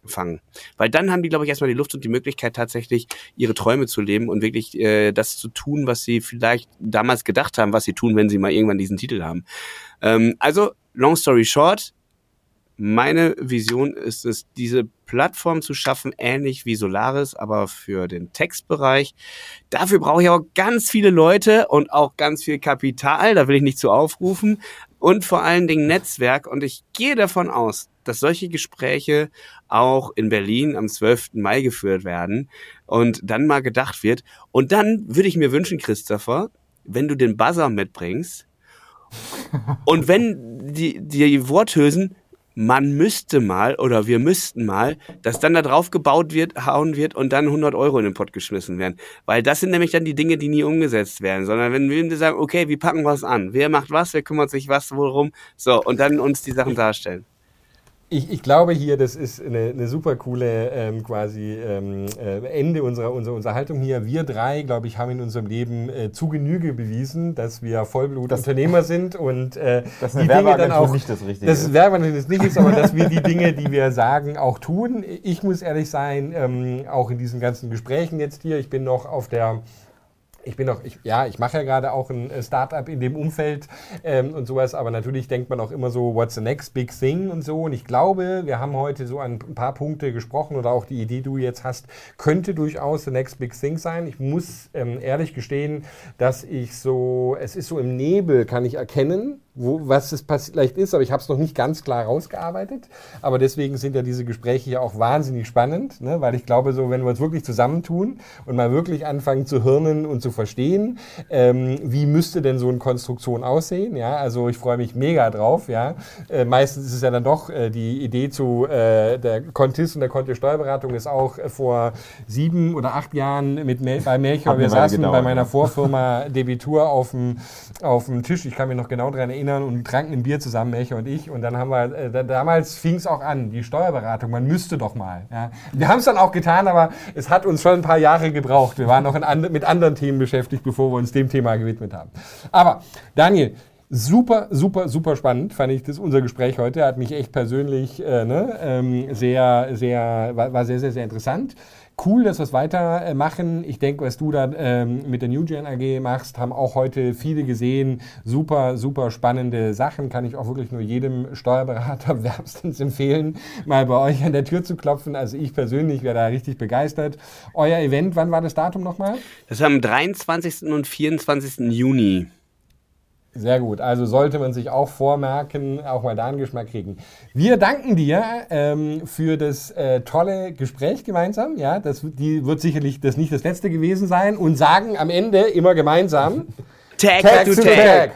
Weil dann haben die, glaube ich, erstmal die Luft und die Möglichkeit, tatsächlich ihre Träume zu leben und wirklich äh, das zu tun, was sie vielleicht damals gedacht haben, was sie tun, wenn sie mal irgendwann diesen Titel haben. Ähm, also, long story short, meine Vision ist es, diese Plattform zu schaffen, ähnlich wie Solaris, aber für den Textbereich. Dafür brauche ich auch ganz viele Leute und auch ganz viel Kapital. Da will ich nicht zu aufrufen. Und vor allen Dingen Netzwerk. Und ich gehe davon aus, dass solche Gespräche auch in Berlin am 12. Mai geführt werden und dann mal gedacht wird. Und dann würde ich mir wünschen, Christopher, wenn du den Buzzer mitbringst und wenn die, die Worthülsen man müsste mal oder wir müssten mal, dass dann da drauf gebaut wird, hauen wird und dann 100 Euro in den Pott geschmissen werden. Weil das sind nämlich dann die Dinge, die nie umgesetzt werden, sondern wenn wir sagen, okay, wie packen wir es an? Wer macht was? Wer kümmert sich was worum? So, und dann uns die Sachen darstellen ich, ich glaube hier, das ist eine, eine super coole ähm, quasi ähm, äh, Ende unserer, unserer Unterhaltung hier. Wir drei, glaube ich, haben in unserem Leben äh, zu Genüge bewiesen, dass wir Vollblutunternehmer sind und äh, dass die Dinge dann auch nicht das Richtige das ist. Werbeagentur nicht ist, aber dass wir die Dinge, die wir sagen, auch tun. Ich muss ehrlich sein, ähm, auch in diesen ganzen Gesprächen jetzt hier, ich bin noch auf der ich bin noch, ich, ja, ich mache ja gerade auch ein äh, Startup in dem Umfeld ähm, und sowas, aber natürlich denkt man auch immer so, what's the next big thing und so. Und ich glaube, wir haben heute so ein paar Punkte gesprochen oder auch die Idee, die du jetzt hast, könnte durchaus the next big thing sein. Ich muss ähm, ehrlich gestehen, dass ich so, es ist so im Nebel, kann ich erkennen, wo, was es vielleicht ist, aber ich habe es noch nicht ganz klar rausgearbeitet. Aber deswegen sind ja diese Gespräche ja auch wahnsinnig spannend, ne? weil ich glaube, so wenn wir uns wirklich zusammentun und mal wirklich anfangen zu hirnen und zu verstehen, ähm, wie müsste denn so eine Konstruktion aussehen? Ja, also ich freue mich mega drauf. Ja, äh, meistens ist es ja dann doch äh, die Idee zu äh, der Kontis und der Konte Steuerberatung ist auch äh, vor sieben oder acht Jahren mit Mel bei Melchior. Wir saßen gedauert, bei meiner Vorfirma Debitur auf dem auf dem Tisch. Ich kann mich noch genau daran erinnern erinnern und tranken ein Bier zusammen, Melcher und ich. Und dann haben wir, äh, damals fing es auch an, die Steuerberatung, man müsste doch mal. Ja. Wir haben es dann auch getan, aber es hat uns schon ein paar Jahre gebraucht. Wir waren noch in, mit anderen Themen beschäftigt, bevor wir uns dem Thema gewidmet haben. Aber Daniel, Super, super, super spannend fand ich das unser Gespräch heute. Hat mich echt persönlich äh, ne, ähm, sehr, sehr, war, war sehr, sehr, sehr interessant. Cool, dass wir es weitermachen. Ich denke, was du da ähm, mit der New Gen AG machst, haben auch heute viele gesehen. Super, super spannende Sachen. Kann ich auch wirklich nur jedem Steuerberater wärmstens empfehlen, mal bei euch an der Tür zu klopfen. Also ich persönlich wäre da richtig begeistert. Euer Event, wann war das Datum nochmal? Das war am 23. und 24. Juni. Sehr gut. Also sollte man sich auch vormerken, auch mal da einen Geschmack kriegen. Wir danken dir ähm, für das äh, tolle Gespräch gemeinsam. Ja, das die wird sicherlich das nicht das letzte gewesen sein und sagen am Ende immer gemeinsam Tag, Tag to Tag. tag.